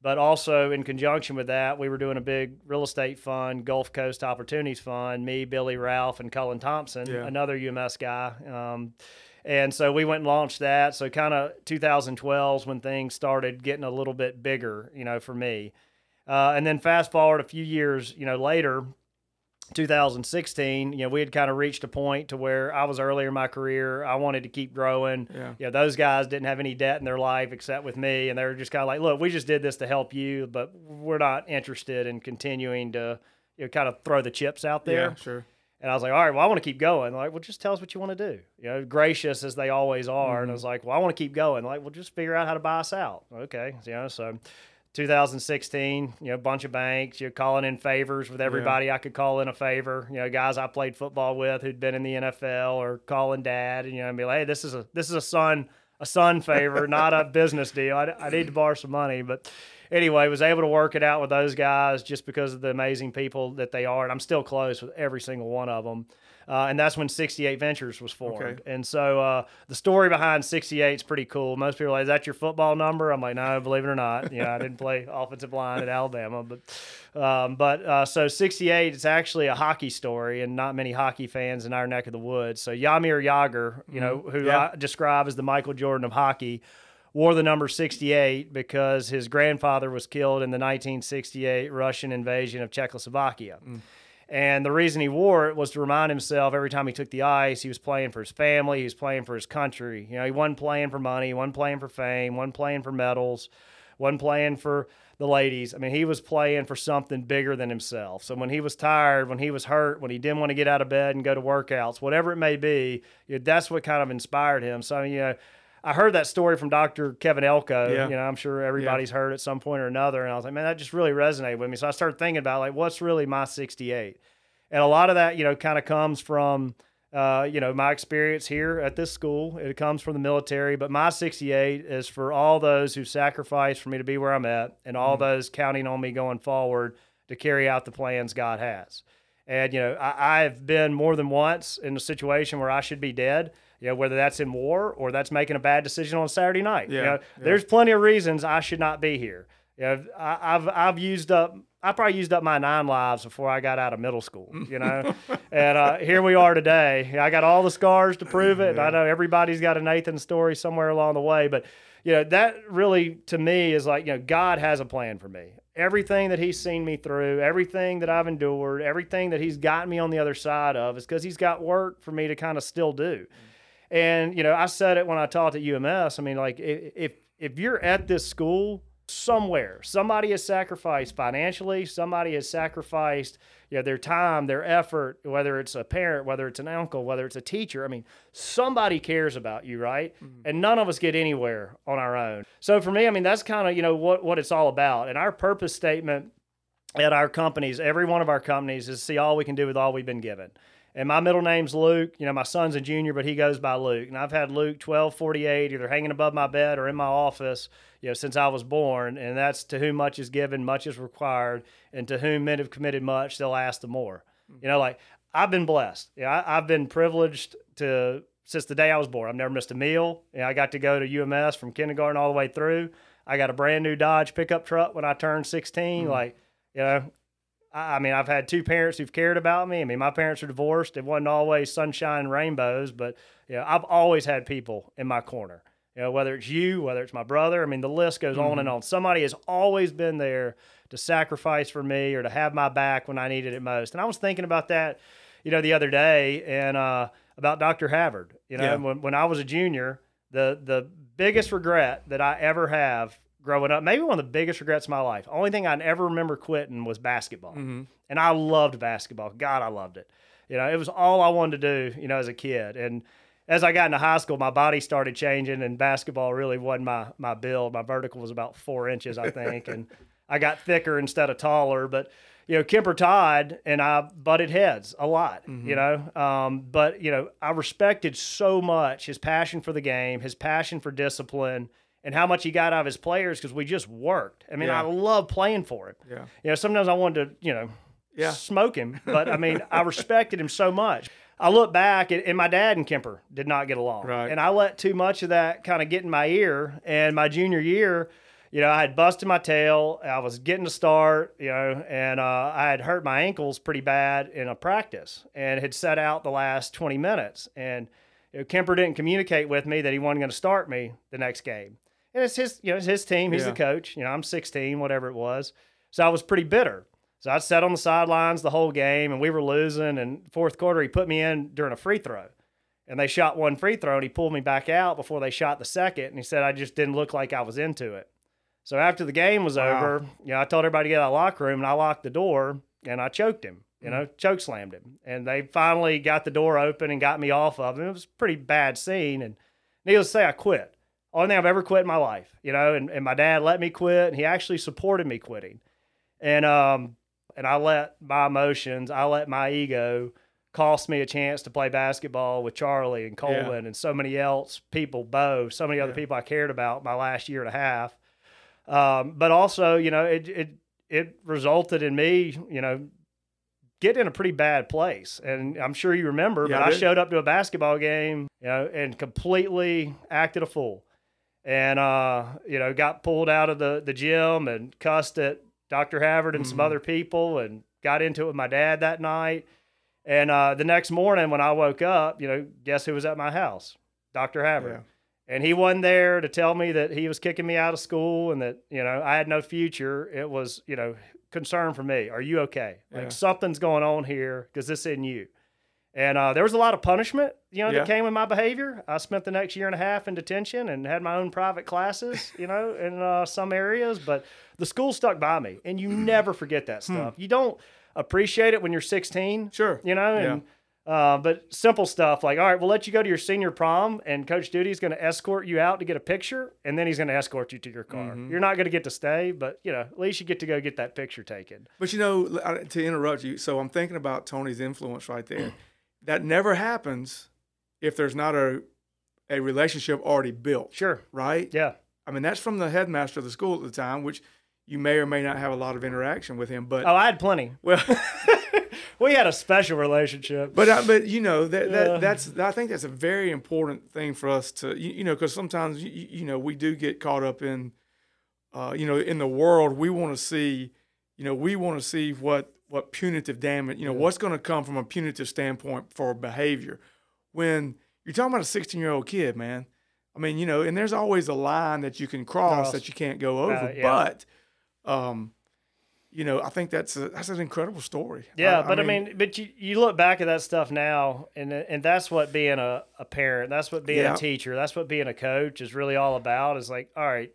but also in conjunction with that, we were doing a big real estate fund, Gulf Coast Opportunities Fund. Me, Billy Ralph, and Cullen Thompson, yeah. another UMS guy. Um, and so we went and launched that. So kind of 2012 is when things started getting a little bit bigger, you know, for me. Uh, and then fast forward a few years, you know, later, 2016, you know, we had kind of reached a point to where I was earlier in my career. I wanted to keep growing. Yeah. You know, those guys didn't have any debt in their life except with me. And they were just kind of like, look, we just did this to help you, but we're not interested in continuing to, you know, kind of throw the chips out there. Yeah, sure. And I was like, all right, well, I want to keep going. Like, well, just tell us what you want to do. You know, gracious as they always are. Mm-hmm. And I was like, well, I want to keep going. Like, well, just figure out how to buy us out. Okay. You know, so 2016, you know, a bunch of banks, you're calling in favors with everybody yeah. I could call in a favor. You know, guys I played football with who'd been in the NFL or calling dad and you know, and be like, hey, this is a this is a son a son favor, not a business deal. I, I need to borrow some money, but anyway, was able to work it out with those guys just because of the amazing people that they are, and I'm still close with every single one of them. Uh, and that's when 68 Ventures was formed. Okay. And so uh, the story behind 68 is pretty cool. Most people are like, "Is that your football number?" I'm like, "No, believe it or not, you know, I didn't play offensive line at Alabama, but um, but uh, so 68 it's actually a hockey story, and not many hockey fans in our neck of the woods. So Jaromir Jagr, you know, mm-hmm. who yeah. I describe as the Michael Jordan of hockey wore the number 68 because his grandfather was killed in the 1968 Russian invasion of Czechoslovakia. Mm. And the reason he wore it was to remind himself every time he took the ice, he was playing for his family, he was playing for his country. You know, he wasn't playing for money, he wasn't playing for fame, wasn't playing for medals, wasn't playing for the ladies. I mean, he was playing for something bigger than himself. So when he was tired, when he was hurt, when he didn't want to get out of bed and go to workouts, whatever it may be, that's what kind of inspired him. So, you know, I heard that story from Dr. Kevin Elko. Yeah. You know, I'm sure everybody's yeah. heard at some point or another. And I was like, man, that just really resonated with me. So I started thinking about like, what's really my 68? And a lot of that, you know, kind of comes from, uh, you know, my experience here at this school. It comes from the military, but my 68 is for all those who sacrificed for me to be where I'm at and all mm-hmm. those counting on me going forward to carry out the plans God has. And, you know, I, I've been more than once in a situation where I should be dead you know, whether that's in war or that's making a bad decision on Saturday night. Yeah, you know, yeah. there's plenty of reasons I should not be here. You know, I, have I've used up I probably used up my nine lives before I got out of middle school, you know, and uh, here we are today. I got all the scars to prove it. Yeah. I know everybody's got a Nathan story somewhere along the way, but you know that really to me is like you know God has a plan for me. Everything that He's seen me through, everything that I've endured, everything that He's gotten me on the other side of, is because He's got work for me to kind of still do. Mm-hmm and you know, I said it when I taught at UMS. I mean, like if if you're at this school somewhere somebody has sacrificed financially somebody has sacrificed you know, their time their effort whether it's a parent whether it's an uncle whether it's a teacher i mean somebody cares about you right mm-hmm. and none of us get anywhere on our own so for me i mean that's kind of you know what, what it's all about and our purpose statement at our companies every one of our companies is see all we can do with all we've been given and my middle name's Luke. You know, my son's a junior, but he goes by Luke. And I've had Luke 1248 either hanging above my bed or in my office, you know, since I was born. And that's to whom much is given, much is required. And to whom men have committed much, they'll ask the more. You know, like I've been blessed. Yeah, you know, I've been privileged to, since the day I was born. I've never missed a meal. You know, I got to go to UMS from kindergarten all the way through. I got a brand new Dodge pickup truck when I turned 16. Mm-hmm. Like, you know, I mean, I've had two parents who've cared about me. I mean, my parents are divorced. It wasn't always sunshine and rainbows, but you know, I've always had people in my corner. You know, whether it's you, whether it's my brother. I mean, the list goes mm-hmm. on and mm-hmm. on. Somebody has always been there to sacrifice for me or to have my back when I needed it most. And I was thinking about that, you know, the other day and uh, about Dr. Havard. You know, yeah. when, when I was a junior, the the biggest regret that I ever have growing up. Maybe one of the biggest regrets of my life. Only thing I ever remember quitting was basketball. Mm-hmm. And I loved basketball. God, I loved it. You know, it was all I wanted to do, you know, as a kid. And as I got into high school, my body started changing and basketball really wasn't my, my build. My vertical was about four inches, I think. and I got thicker instead of taller. But, you know, Kemper Todd and I butted heads a lot, mm-hmm. you know. Um, but, you know, I respected so much his passion for the game, his passion for discipline – and how much he got out of his players because we just worked. I mean, yeah. I love playing for him. Yeah. You know, sometimes I wanted to, you know, yeah. smoke him, but I mean, I respected him so much. I look back, and my dad and Kemper did not get along. Right. And I let too much of that kind of get in my ear. And my junior year, you know, I had busted my tail. I was getting to start, you know, and uh, I had hurt my ankles pretty bad in a practice and had set out the last 20 minutes. And you know, Kemper didn't communicate with me that he wasn't going to start me the next game and it's his, you know, it's his team. He's yeah. the coach. You know, I'm 16, whatever it was. So I was pretty bitter. So I sat on the sidelines the whole game, and we were losing. And fourth quarter, he put me in during a free throw, and they shot one free throw, and he pulled me back out before they shot the second. And he said I just didn't look like I was into it. So after the game was wow. over, you know, I told everybody to get out of the locker room, and I locked the door, and I choked him. You know, mm. choke slammed him, and they finally got the door open and got me off of him. It was a pretty bad scene, and needless to say, I quit only thing I've ever quit in my life, you know, and, and my dad let me quit and he actually supported me quitting. And um and I let my emotions, I let my ego cost me a chance to play basketball with Charlie and Colin yeah. and so many else people, Bo, so many other people I cared about my last year and a half. Um, but also, you know, it it it resulted in me, you know, get in a pretty bad place. And I'm sure you remember, yeah, but I, I showed up to a basketball game, you know, and completely acted a fool and uh, you know got pulled out of the the gym and cussed at Dr. Havard and mm-hmm. some other people and got into it with my dad that night. And uh, the next morning when I woke up, you know, guess who was at my house? Dr. Havard. Yeah. And he wasn't there to tell me that he was kicking me out of school and that, you know, I had no future. It was, you know, concern for me. Are you okay? Like yeah. something's going on here because this isn't you. And uh, there was a lot of punishment, you know, yeah. that came with my behavior. I spent the next year and a half in detention and had my own private classes, you know, in uh, some areas. But the school stuck by me, and you never forget that hmm. stuff. You don't appreciate it when you're 16, sure, you know, and. Yeah. Uh, but simple stuff like, all right, we'll let you go to your senior prom, and Coach Duty is going to escort you out to get a picture, and then he's going to escort you to your car. Mm-hmm. You're not going to get to stay, but you know, at least you get to go get that picture taken. But you know, to interrupt you, so I'm thinking about Tony's influence right there that never happens if there's not a a relationship already built. Sure. Right? Yeah. I mean, that's from the headmaster of the school at the time, which you may or may not have a lot of interaction with him. But oh, I had plenty. Well, we had a special relationship. But uh, but you know that, that that's I think that's a very important thing for us to you, you know because sometimes you, you know we do get caught up in uh, you know in the world we want to see you know we want to see what what punitive damage, you know, yeah. what's going to come from a punitive standpoint for behavior. When you're talking about a 16 year old kid, man, I mean, you know, and there's always a line that you can cross, cross. that you can't go over. Uh, yeah. But, um, you know, I think that's a, that's an incredible story. Yeah, I, but I mean, I mean, but you, you look back at that stuff now, and and that's what being a, a parent, that's what being yeah. a teacher, that's what being a coach is really all about. Is like, all right,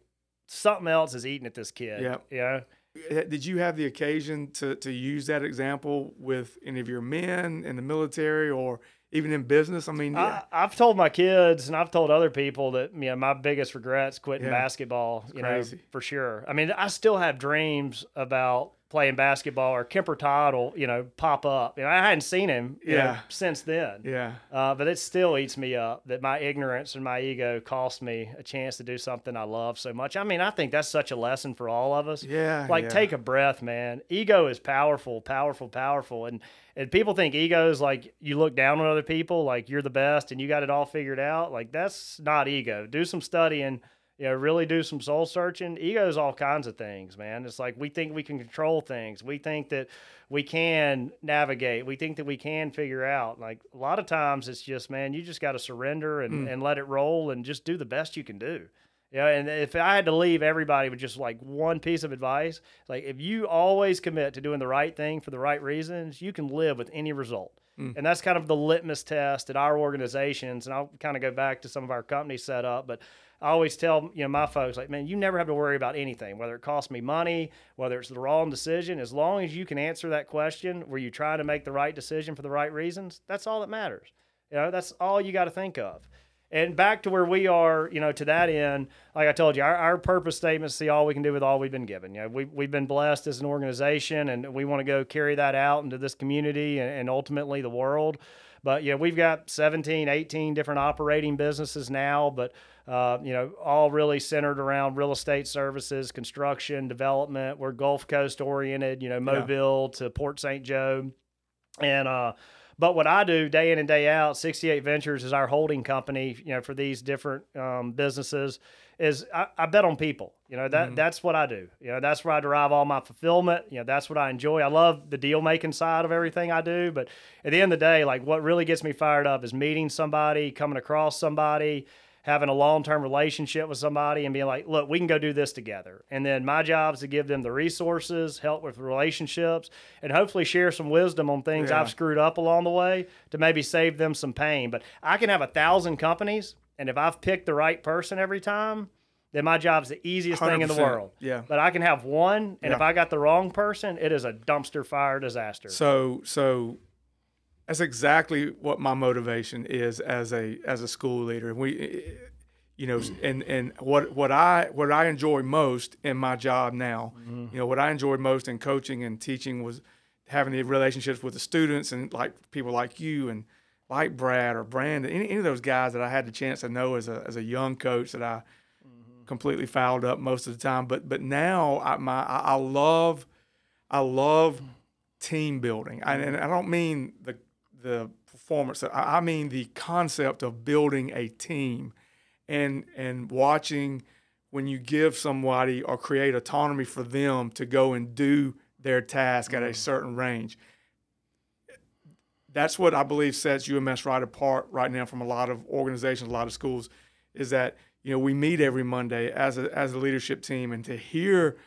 something else is eating at this kid. Yeah. You know? Did you have the occasion to, to use that example with any of your men in the military or even in business? I mean, yeah. I, have told my kids and I've told other people that you know my biggest regrets quitting yeah. basketball. you crazy. know, for sure. I mean, I still have dreams about playing basketball or Kemper Todd will, you know, pop up. You know, I hadn't seen him yeah. Know, since then. Yeah. Uh, but it still eats me up that my ignorance and my ego cost me a chance to do something I love so much. I mean, I think that's such a lesson for all of us. Yeah. Like yeah. take a breath, man. Ego is powerful, powerful, powerful. And and people think ego is like you look down on other people, like you're the best and you got it all figured out. Like that's not ego. Do some studying you know, really do some soul searching. Ego is all kinds of things, man. It's like we think we can control things. We think that we can navigate. We think that we can figure out. Like a lot of times it's just, man, you just got to surrender and, mm. and let it roll and just do the best you can do. Yeah, and if I had to leave everybody with just like one piece of advice, like if you always commit to doing the right thing for the right reasons, you can live with any result. Mm. And that's kind of the litmus test at our organizations. And I'll kind of go back to some of our company setup, but I always tell you know my folks like, man, you never have to worry about anything, whether it costs me money, whether it's the wrong decision. As long as you can answer that question, where you try to make the right decision for the right reasons, that's all that matters. You know, that's all you got to think of. And back to where we are, you know, to that end, like I told you, our, our purpose statement is see all we can do with all we've been given. You know, we, we've been blessed as an organization and we want to go carry that out into this community and, and ultimately the world. But, yeah, we've got 17, 18 different operating businesses now, but uh, you know, all really centered around real estate services, construction, development. We're Gulf Coast oriented, you know, Mobile yeah. to Port St. Joe. And, uh, but what I do day in and day out, 68 Ventures is our holding company, you know, for these different um, businesses. Is I, I, bet on people. You know that mm-hmm. that's what I do. You know that's where I derive all my fulfillment. You know that's what I enjoy. I love the deal making side of everything I do. But at the end of the day, like what really gets me fired up is meeting somebody, coming across somebody, having a long term relationship with somebody and being like, look, we can go do this together. And then my job is to give them the resources, help with relationships, and hopefully share some wisdom on things yeah. I've screwed up along the way to maybe save them some pain. But I can have a thousand companies, and if I've picked the right person every time, then my job's the easiest thing in the world. Yeah. But I can have one, and yeah. if I got the wrong person, it is a dumpster fire disaster. So, so that's exactly what my motivation is as a as a school leader. We, you know, and and what what I what I enjoy most in my job now, mm-hmm. you know, what I enjoyed most in coaching and teaching was having the relationships with the students and like people like you and like Brad or Brandon, any, any of those guys that I had the chance to know as a as a young coach that I. completely fouled up most of the time. But but now I my I, love I love team building, I, and I don't mean the the performance. I mean the concept of building a team and and watching when you give somebody or create autonomy for them to go and do their task at a mm-hmm. certain range. That's what I believe sets UMS-Wright apart right now from a lot of organizations, a lot of schools, is that you know we meet every Monday as a as a leadership team, and to hear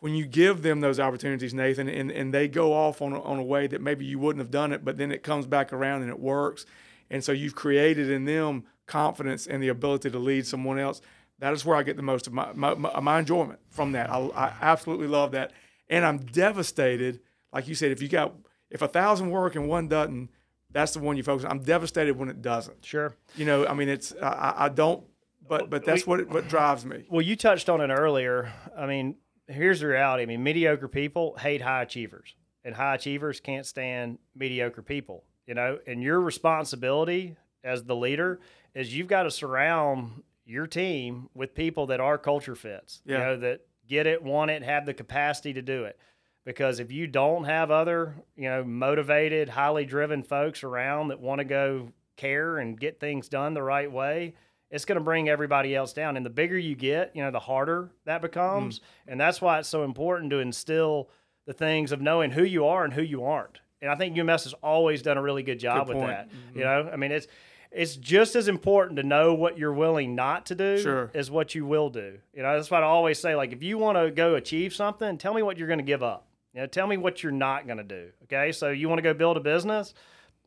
when you give them those opportunities, Nathan, and, and they go off on a, on a way that maybe you wouldn't have done it, but then it comes back around and it works. And so you've created in them confidence and the ability to lead someone else. That is where I get the most of my, my, my enjoyment from that. I, I absolutely love that. And I'm devastated, like you said, if you got, if a thousand work and one doesn't, that's the one you focus on. I'm devastated when it doesn't. Sure. You know, I mean, it's, I, I don't, but, but that's what, what drives me. Well, you touched on it earlier. I mean, here's the reality. I mean, mediocre people hate high achievers, and high achievers can't stand mediocre people. You know, and your responsibility as the leader is you've got to surround your team with people that are culture fits. Yeah. You know, that get it, want it, have the capacity to do it. Because if you don't have other, you know, motivated, highly driven folks around that want to go care and get things done the right way, it's going to bring everybody else down. And the bigger you get, you know, the harder that becomes. Mm. And that's why it's so important to instill the things of knowing who you are and who you aren't. And I think UMS has always done a really good job good with that. Mm-hmm. You know, I mean, it's it's just as important to know what you're willing not to do sure. as what you will do. You know, that's what I always say. Like, if you want to go achieve something, tell me what you're going to give up. You know, tell me what you're not going to do. Okay, so you want to go build a business?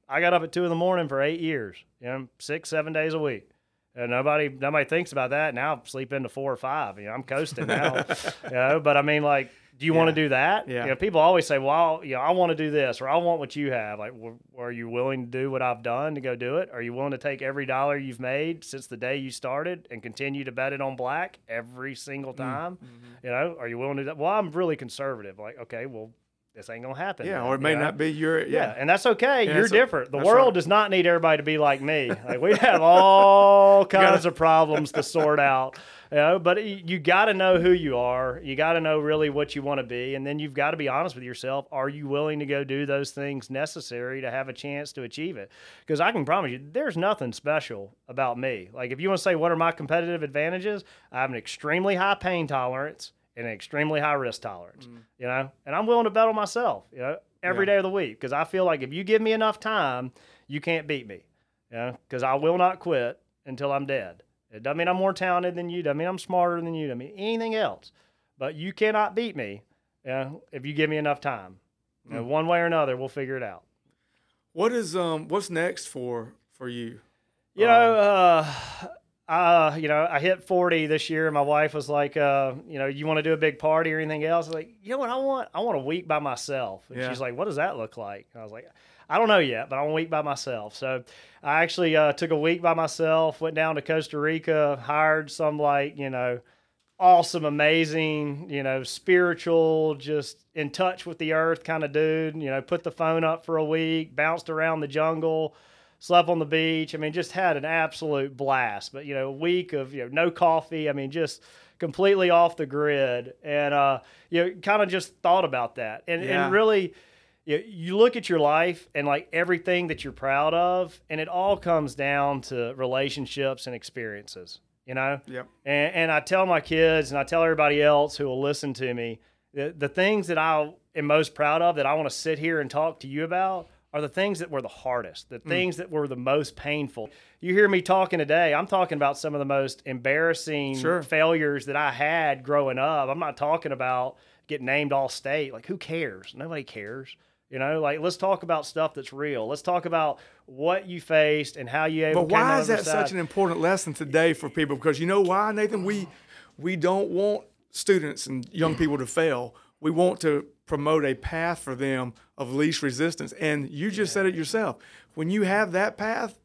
I got up at two in the morning for eight years. You know, six, seven days a week. And nobody nobody thinks about that. Now I sleep into four or five. You know, I'm coasting now. you know, but I mean like do you yeah. want to do that? Yeah. You know, people always say, "Well, you know, I want to do this, or I want what you have." Like, are you willing to do what I've done to go do it? Are you willing to take every dollar you've made since the day you started and continue to bet it on black every single mm, time? Mm-hmm. You know, are you willing to? Do that? Well, I'm really conservative. Like, okay, well, this ain't gonna happen. Yeah, or it may know? not be your yeah. yeah and that's okay. Yeah, You're different. The world right. does not need everybody to be like me. Like we have all kinds of problems to sort out. You know, but you got to know who you are. You got to know really what you want to be, and then you've got to be honest with yourself. Are you willing to go do those things necessary to have a chance to achieve it? Because I can promise you, there's nothing special about me. Like if you want to say what are my competitive advantages, I have an extremely high pain tolerance and an extremely high risk tolerance. Mm. You know, and I'm willing to bet on myself. You know, every yeah. day of the week because I feel like if you give me enough time, you can't beat me. You know, because I will not quit until I'm dead. It doesn't mean I'm more talented than you. Doesn't mean I'm smarter than you. Doesn't mean anything else. But you cannot beat me you know, if you give me enough time. You know, mm. One way or another, we'll figure it out. What is um what's next for for you? You know, uh, uh, you know, I hit 40 this year. And my wife was like, uh, you know, you want to do a big party or anything else? I was like, you know what I want? I want a week by myself. And yeah. she's like, what does that look like? And I was like, I don't know yet, but I want a week by myself. So I actually uh, took a week by myself, went down to Costa Rica, hired some like, you know, awesome, amazing, you know, spiritual, just in touch with the earth kind of dude, you know, put the phone up for a week, bounced around the jungle, slept on the beach. I mean, just had an absolute blast. But, you know, a week of, you know, no coffee. I mean, just completely off the grid. And, uh, you know, kind of just thought about that. And, yeah. and really, you, you look at your life and like everything that you're proud of, and it all comes down to relationships and experiences, you know? Yep. And, and I tell my kids and I tell everybody else who will listen to me the, the things that I am most proud of that I want to sit here and talk to you about are the things that were the hardest, the mm. things that were the most painful. You hear me talking today, I'm talking about some of the most embarrassing sure. failures that I had growing up. I'm not talking about getting named all state. Like, who cares? Nobody cares. You know, like let's talk about stuff that's real. Let's talk about what you faced and how you able. But why is that such an important lesson today for people? Because you know why, Nathan, we we don't want students and young people to fail. We want to promote a path for them of least resistance. And you just yeah. said it yourself. When you have that path,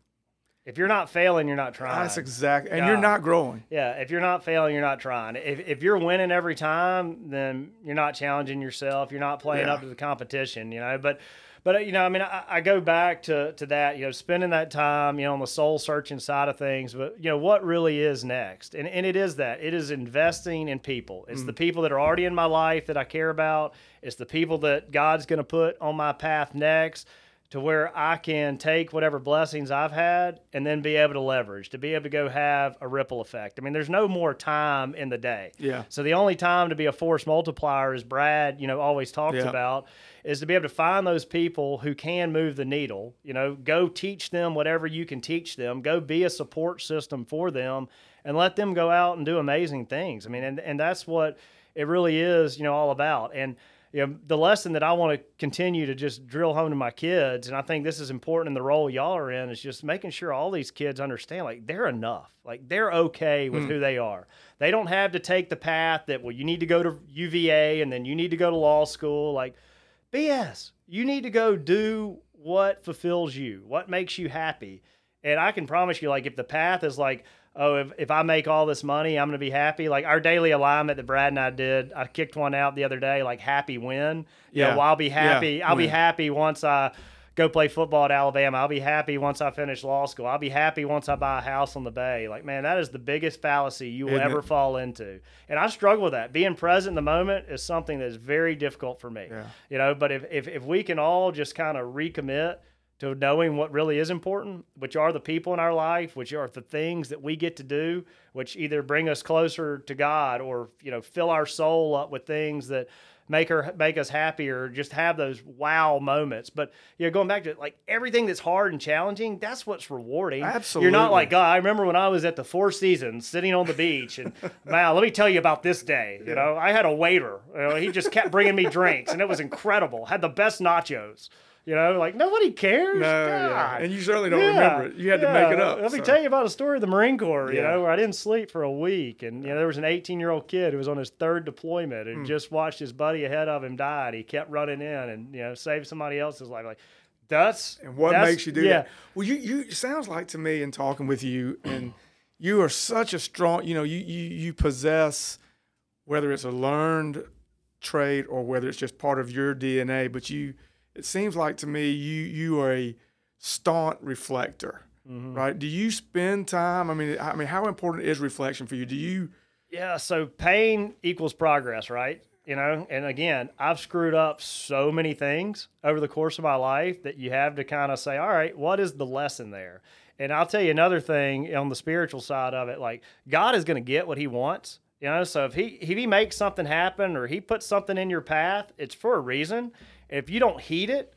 if you're not failing, you're not trying. That's exactly, and yeah. you're not growing. Yeah, if you're not failing, you're not trying. If, if you're winning every time, then you're not challenging yourself. You're not playing yeah. up to the competition, you know. But, but you know, I mean, I, I, go back to to that, you know, spending that time, you know, on the soul searching side of things. But you know, what really is next? And and it is that it is investing in people. It's mm. the people that are already in my life that I care about. It's the people that God's going to put on my path next to where I can take whatever blessings I've had and then be able to leverage, to be able to go have a ripple effect. I mean, there's no more time in the day. Yeah. So the only time to be a force multiplier, as Brad, you know, always talks yeah. about, is to be able to find those people who can move the needle. You know, go teach them whatever you can teach them. Go be a support system for them, and let them go out and do amazing things. I mean, and and that's what it really is, you know, all about. And you know, the lesson that I want to continue to just drill home to my kids, and I think this is important in the role y'all are in, is just making sure all these kids understand like they're enough, like they're okay with mm. who they are. They don't have to take the path that well, you need to go to UVA and then you need to go to law school. Like BS. You need to go do what fulfills you, what makes you happy. And I can promise you, like, if the path is like, oh, if, if I make all this money, I'm going to be happy. Like our daily alignment that Brad and I did, I kicked one out the other day, like happy win. You yeah. Know, well, I'll be happy. Yeah, I'll win. be happy once I go play football at Alabama. I'll be happy once I finish law school. I'll be happy once I buy a house on the bay. Like, man, that is the biggest fallacy you will Isn't ever it? fall into. And I struggle with that. Being present in the moment is something that is very difficult for me. Yeah. You know, but if, if, if we can all just kind of recommit – to knowing what really is important, which are the people in our life, which are the things that we get to do, which either bring us closer to God or you know fill our soul up with things that make her make us happier, just have those wow moments. But you know, going back to like everything that's hard and challenging, that's what's rewarding. Absolutely, you're not like God. I remember when I was at the Four Seasons, sitting on the beach, and wow, let me tell you about this day. You know, I had a waiter. You know, he just kept bringing me drinks, and it was incredible. Had the best nachos You know, like nobody cares. No, yeah. and you certainly don't yeah. remember it. You had yeah. to make it up. Let me tell you about a story of the Marine Corps. You know, where I didn't sleep for a week, and you know there was an 18 year old kid who was on his third deployment and mm. just watched his buddy ahead of him die. And he kept running in and you know saved somebody else's life. Like that's and what that's, makes you do that? Well, you you sounds like to me in talking with you, and you are such a strong. You know, you you you possess whether it's a learned trait or whether it's just part of your DNA, but you it seems like to me you you are a staunch reflector, mm-hmm. right? Do you spend time? I mean, I mean, how important is reflection for you? Do you? Yeah, so pain equals progress, right? You know, and again, I've screwed up so many things over the course of my life that you have to kind of say, all right, what is the lesson there? And I'll tell you another thing on the spiritual side of it, like God is going to get what he wants. You know, so if he if he makes something happen or he puts something in your path, it's for a reason. If you don't heed it,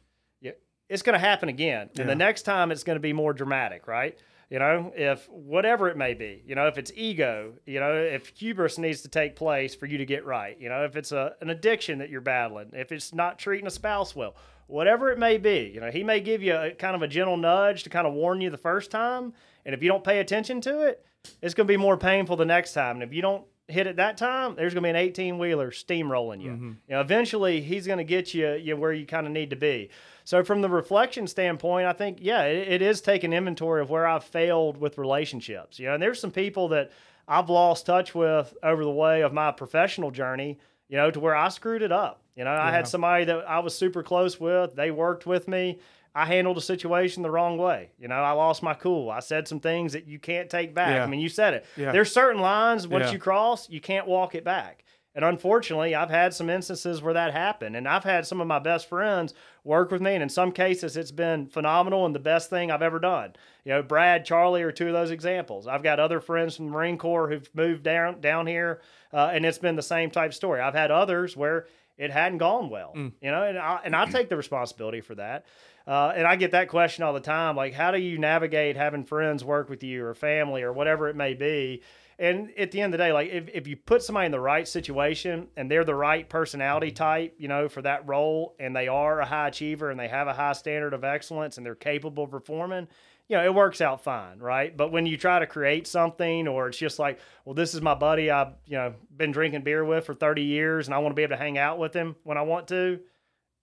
it's going to happen again. And the next time it's going to be more dramatic, right? You know, if whatever it may be, you know, if it's ego, you know, if hubris needs to take place for you to get right, you know, if it's a, an addiction that you're battling, if it's not treating a spouse well, whatever it may be, you know, he may give you a kind of a gentle nudge to kind of warn you the first time. And if you don't pay attention to it, it's going to be more painful the next time. And if you don't hit at that time, there's going to be an 18 wheeler steamrolling you. Mm-hmm. You know, eventually he's going to get you, you where you kind of need to be. So from the reflection standpoint, I think yeah, it, it is taking inventory of where I've failed with relationships. You know, and there's some people that I've lost touch with over the way of my professional journey. You know, to where I screwed it up. You know, yeah. I had somebody that I was super close with. They worked with me. I handled a situation the wrong way. You know, I lost my cool. I said some things that you can't take back. Yeah. I mean, you said it. Yeah. There's certain lines once yeah. you cross, you can't walk it back. And unfortunately, I've had some instances where that happened. And I've had some of my best friends work with me. And in some cases, it's been phenomenal and the best thing I've ever done. You know, Brad, Charlie are two of those examples. I've got other friends from the Marine Corps who've moved down, down here, uh, and it's been the same type story. I've had others where it hadn't gone well, mm. you know, and I, and I take the responsibility for that. Uh, and I get that question all the time, like, how do you navigate having friends work with you or family or whatever it may be? And at the end of the day, like if, if you put somebody in the right situation and they're the right personality type, you know, for that role, and they are a high achiever and they have a high standard of excellence and they're capable of performing, you know, it works out fine, right? But when you try to create something or it's just like, well, this is my buddy I've, you know, been drinking beer with for 30 years and I want to be able to hang out with him when I want to,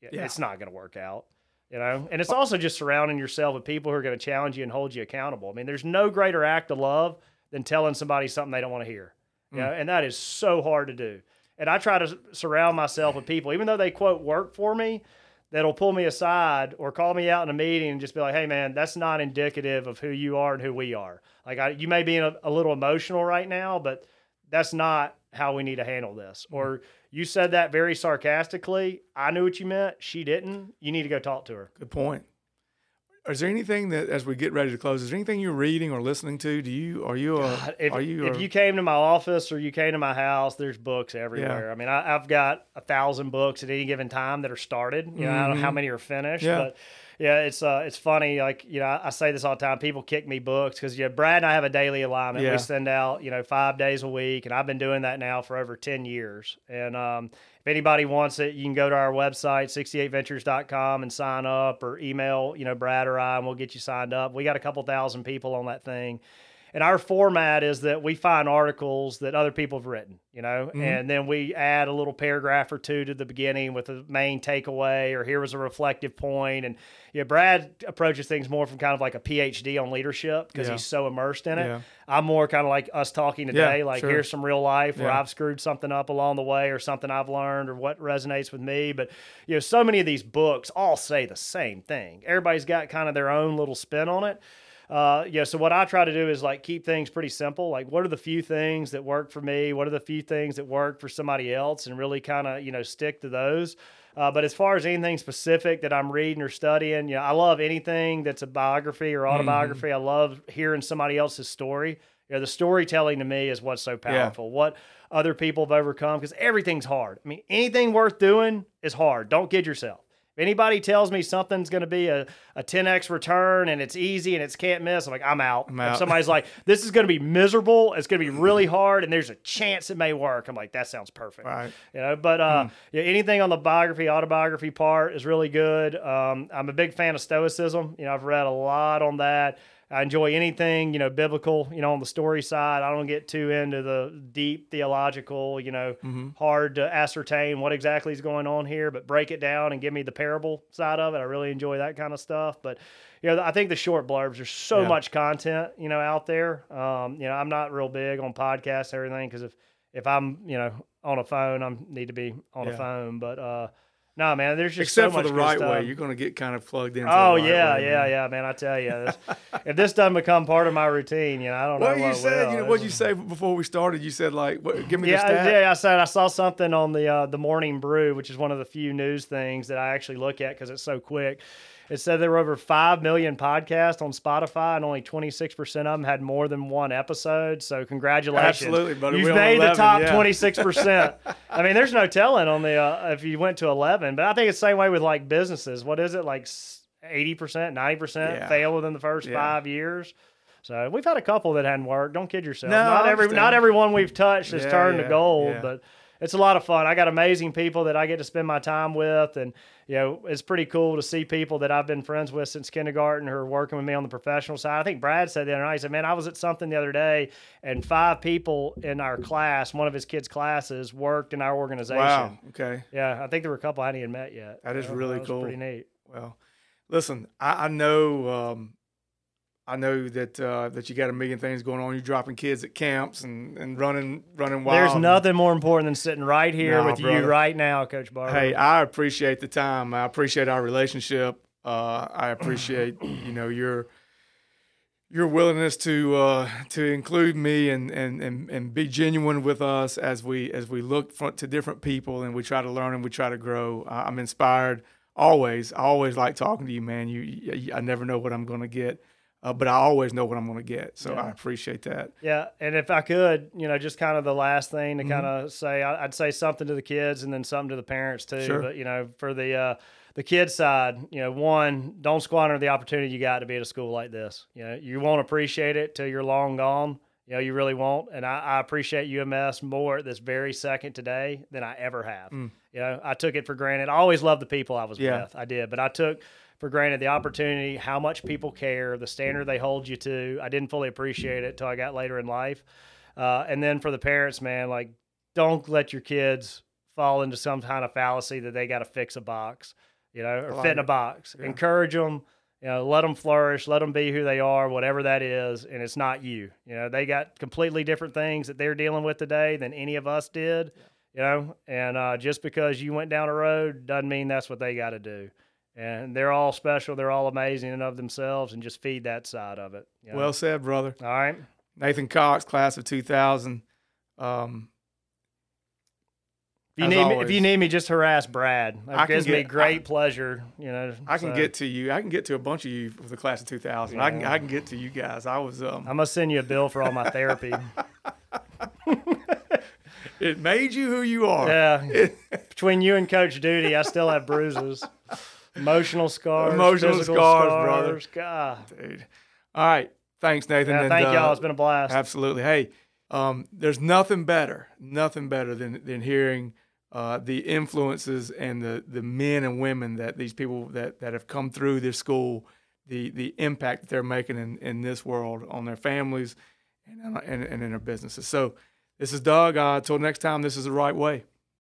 yeah. it's not going to work out you know? And it's also just surrounding yourself with people who are going to challenge you and hold you accountable. I mean there's no greater act of love than telling somebody something they don't want to hear you mm. know and that is so hard to do. And i try to surround myself with people even though they quote work for me that'll pull me aside or call me out in a meeting and just be like hey man that's not indicative of who you are and who we are. Like I, you may be a, a little emotional right now but that's not how we need to handle this mm. or you said that very sarcastically. I knew what you meant. She didn't. You need to go talk to her. Good point. Is there anything that, as we get ready to close, is there anything you're reading or listening to? Do you are you a, God, if, are you if a, you came to my office or you came to my house, there's books everywhere. Yeah. I mean, I, have got a thousand books at any given time that are started. You know, mm-hmm. I don't know how mm-hmm. many are finished, yeah. but yeah, it's uh, it's funny. Like you know, I, I say this all the time. People kick me books because yeah, Brad and I have a daily alignment. Yeah. We send out you know five days a week, and I've been doing that now for over ten years. And um, if anybody wants it, you can go to our website 68ventures.com and sign up, or email you know Brad or I, and we'll get you signed up. We got a couple thousand people on that thing and our format is that we find articles that other people have written, you know, mm-hmm. and then we add a little paragraph or two to the beginning with the main takeaway, or here was a reflective point. And yeah, Brad approaches things more from kind of like a PhD on leadership because yeah. he's so immersed in it. Yeah. I'm more kind of like us talking today, yeah, like sure. here's some real life where I've screwed something up along the way, or something I've learned, or what resonates with me. But you know, so many of these books all say the same thing. Everybody's got kind of their own little spin on it uh, yeah, so what I try to do is like keep things pretty simple. Like, what are the few things that work for me? What are the few things that work for somebody else? And really kind of, you know, stick to those. Uh, but as far as anything specific that I'm reading or studying, you know, I love anything that's a biography or autobiography. Mm-hmm. I love hearing somebody else's story. You know, the storytelling to me is what's so powerful. Yeah. What other people have overcome, because everything's hard. I mean, anything worth doing is hard. Don't kid yourself. If anybody tells me something's going to be a, a 10x return and it's easy and it's can't miss, I'm like, I'm out. I'm out. If somebody's like, this is going to be miserable, it's going to be really hard, and there's a chance it may work, I'm like, that sounds perfect. Right. You know, but uh, yeah, anything on the biography, autobiography part is really good. Um, I'm a big fan of Stoicism. You know, I've read a lot on that. I enjoy anything, you know, biblical, you know, on the story side. I don't get too into the deep theological, you know, hard to ascertain what exactly is going on here, but break it down and give me the parable side of it. I really enjoy that kind of stuff. But, you know, I think the short blurbs, there's so Yeah. much content, you know, out there. Um, you know, I'm not real big on podcasts and everything because if, if I'm, you know, on a phone, I need to be on Yeah. a phone. But, uh, no, man, there's just Except so for the right stuff. way, you're going to get kind of plugged in. Oh the right yeah, way, yeah, man. yeah, man. I tell you, this, if this doesn't become part of my routine, you know, I don't Well, know you what said, will. you know, what you say before we started? You said like, what, give me the Yeah, stat. yeah. I said I saw something on the uh, the Morning Brew, which is one of the few news things that I actually look at because it's so quick. It said there were over five million podcasts on Spotify, and only twenty six percent of them had more than one episode. So congratulations, Absolutely, buddy. You've made 11, the top yeah. twenty six percent. I mean, there's no telling on the uh, if you went to eleven, but I think it's the same way with like businesses. What is it like? Eighty percent, ninety percent Yeah. fail within the first Yeah. five years. So we've had a couple that hadn't worked. Don't kid yourself. No, not every not everyone we've touched has Yeah, turned yeah, to gold, yeah. but it's a lot of fun. I got amazing people that I get to spend my time with, and you know it's pretty cool to see people that I've been friends with since kindergarten who are working with me on the professional side. I think Brad said the other night, he said, "Man, I was at something the other day, and five people in our class, one of his kids' classes, worked in our organization." Wow. Okay. Yeah, I think there were a couple I hadn't even met yet. That is really was cool. Pretty neat. Well, listen, I, I know, um, I know that uh, that you got a million things going on. You're dropping kids at camps and, and running running wild. There's nothing more important than sitting right here No, with brother. you right now, Coach Barber. Hey, I appreciate the time. I appreciate our relationship. Uh, I appreciate you know your your willingness to uh, to include me and, and, and, and be genuine with us as we as we look front to different people and we try to learn and we try to grow. I'm inspired always. I always like talking to you, man. You, you I never know what I'm going to get, uh, but I always know what I'm going to get. So I appreciate that. Yeah, and if I could, you know, just kind of the last thing Mm-hmm. to kind of say, I- I'd say something to the kids and then something to the parents too. Sure. But you know, for the uh, the kids side, you know, one, don't squander the opportunity you got to be at a school like this. You know, you won't appreciate it till you're long gone. You know, you really won't. And I, I appreciate UMS more at this very second today than I ever have. You know, I took it for granted. I always loved the people I was Mm. Yeah. with. I did, but I took for granted the opportunity, how much people care, the standard they hold you to. I didn't fully appreciate it till I got later in life. Uh, and then for the parents, man, like don't let your kids fall into some kind of fallacy that they got to fix a box, you know, or like fit in a box. Yeah. Encourage them, you know, let them flourish, let them be who they are, whatever that is. And it's not you. You know, they got completely different things that they're dealing with today than any of us did. You know, and uh, just because you went down a road doesn't mean that's what they got to do. And they're all special. They're all amazing and of themselves, and just feed that side of it. you know? Well said, brother. all right. Nathan Cox, class of 2000. Um, If you need me, if you need me, just harass Brad. It I gives me get- great pleasure. You know, I can so get to you. I can get to a bunch of you with the class of 2000. I can I can get to you guys. I was um I'm gonna send you a bill for all my therapy. it made you who you are. yeah, between you and Coach Duty, I still have bruises, emotional scars, Emotional physical scars, brother. scars. God, Dude. All right. Thanks, Nathan. yeah, And, thank uh, y'all. It's been a blast. Absolutely. Hey, um, there's nothing better, nothing better than than hearing uh, the influences and the the men and women that these people that that have come through this school, the the impact that they're making in, in this world on their families and, and and in their businesses. So, this is Doug. Uh, until next time, this is the right way.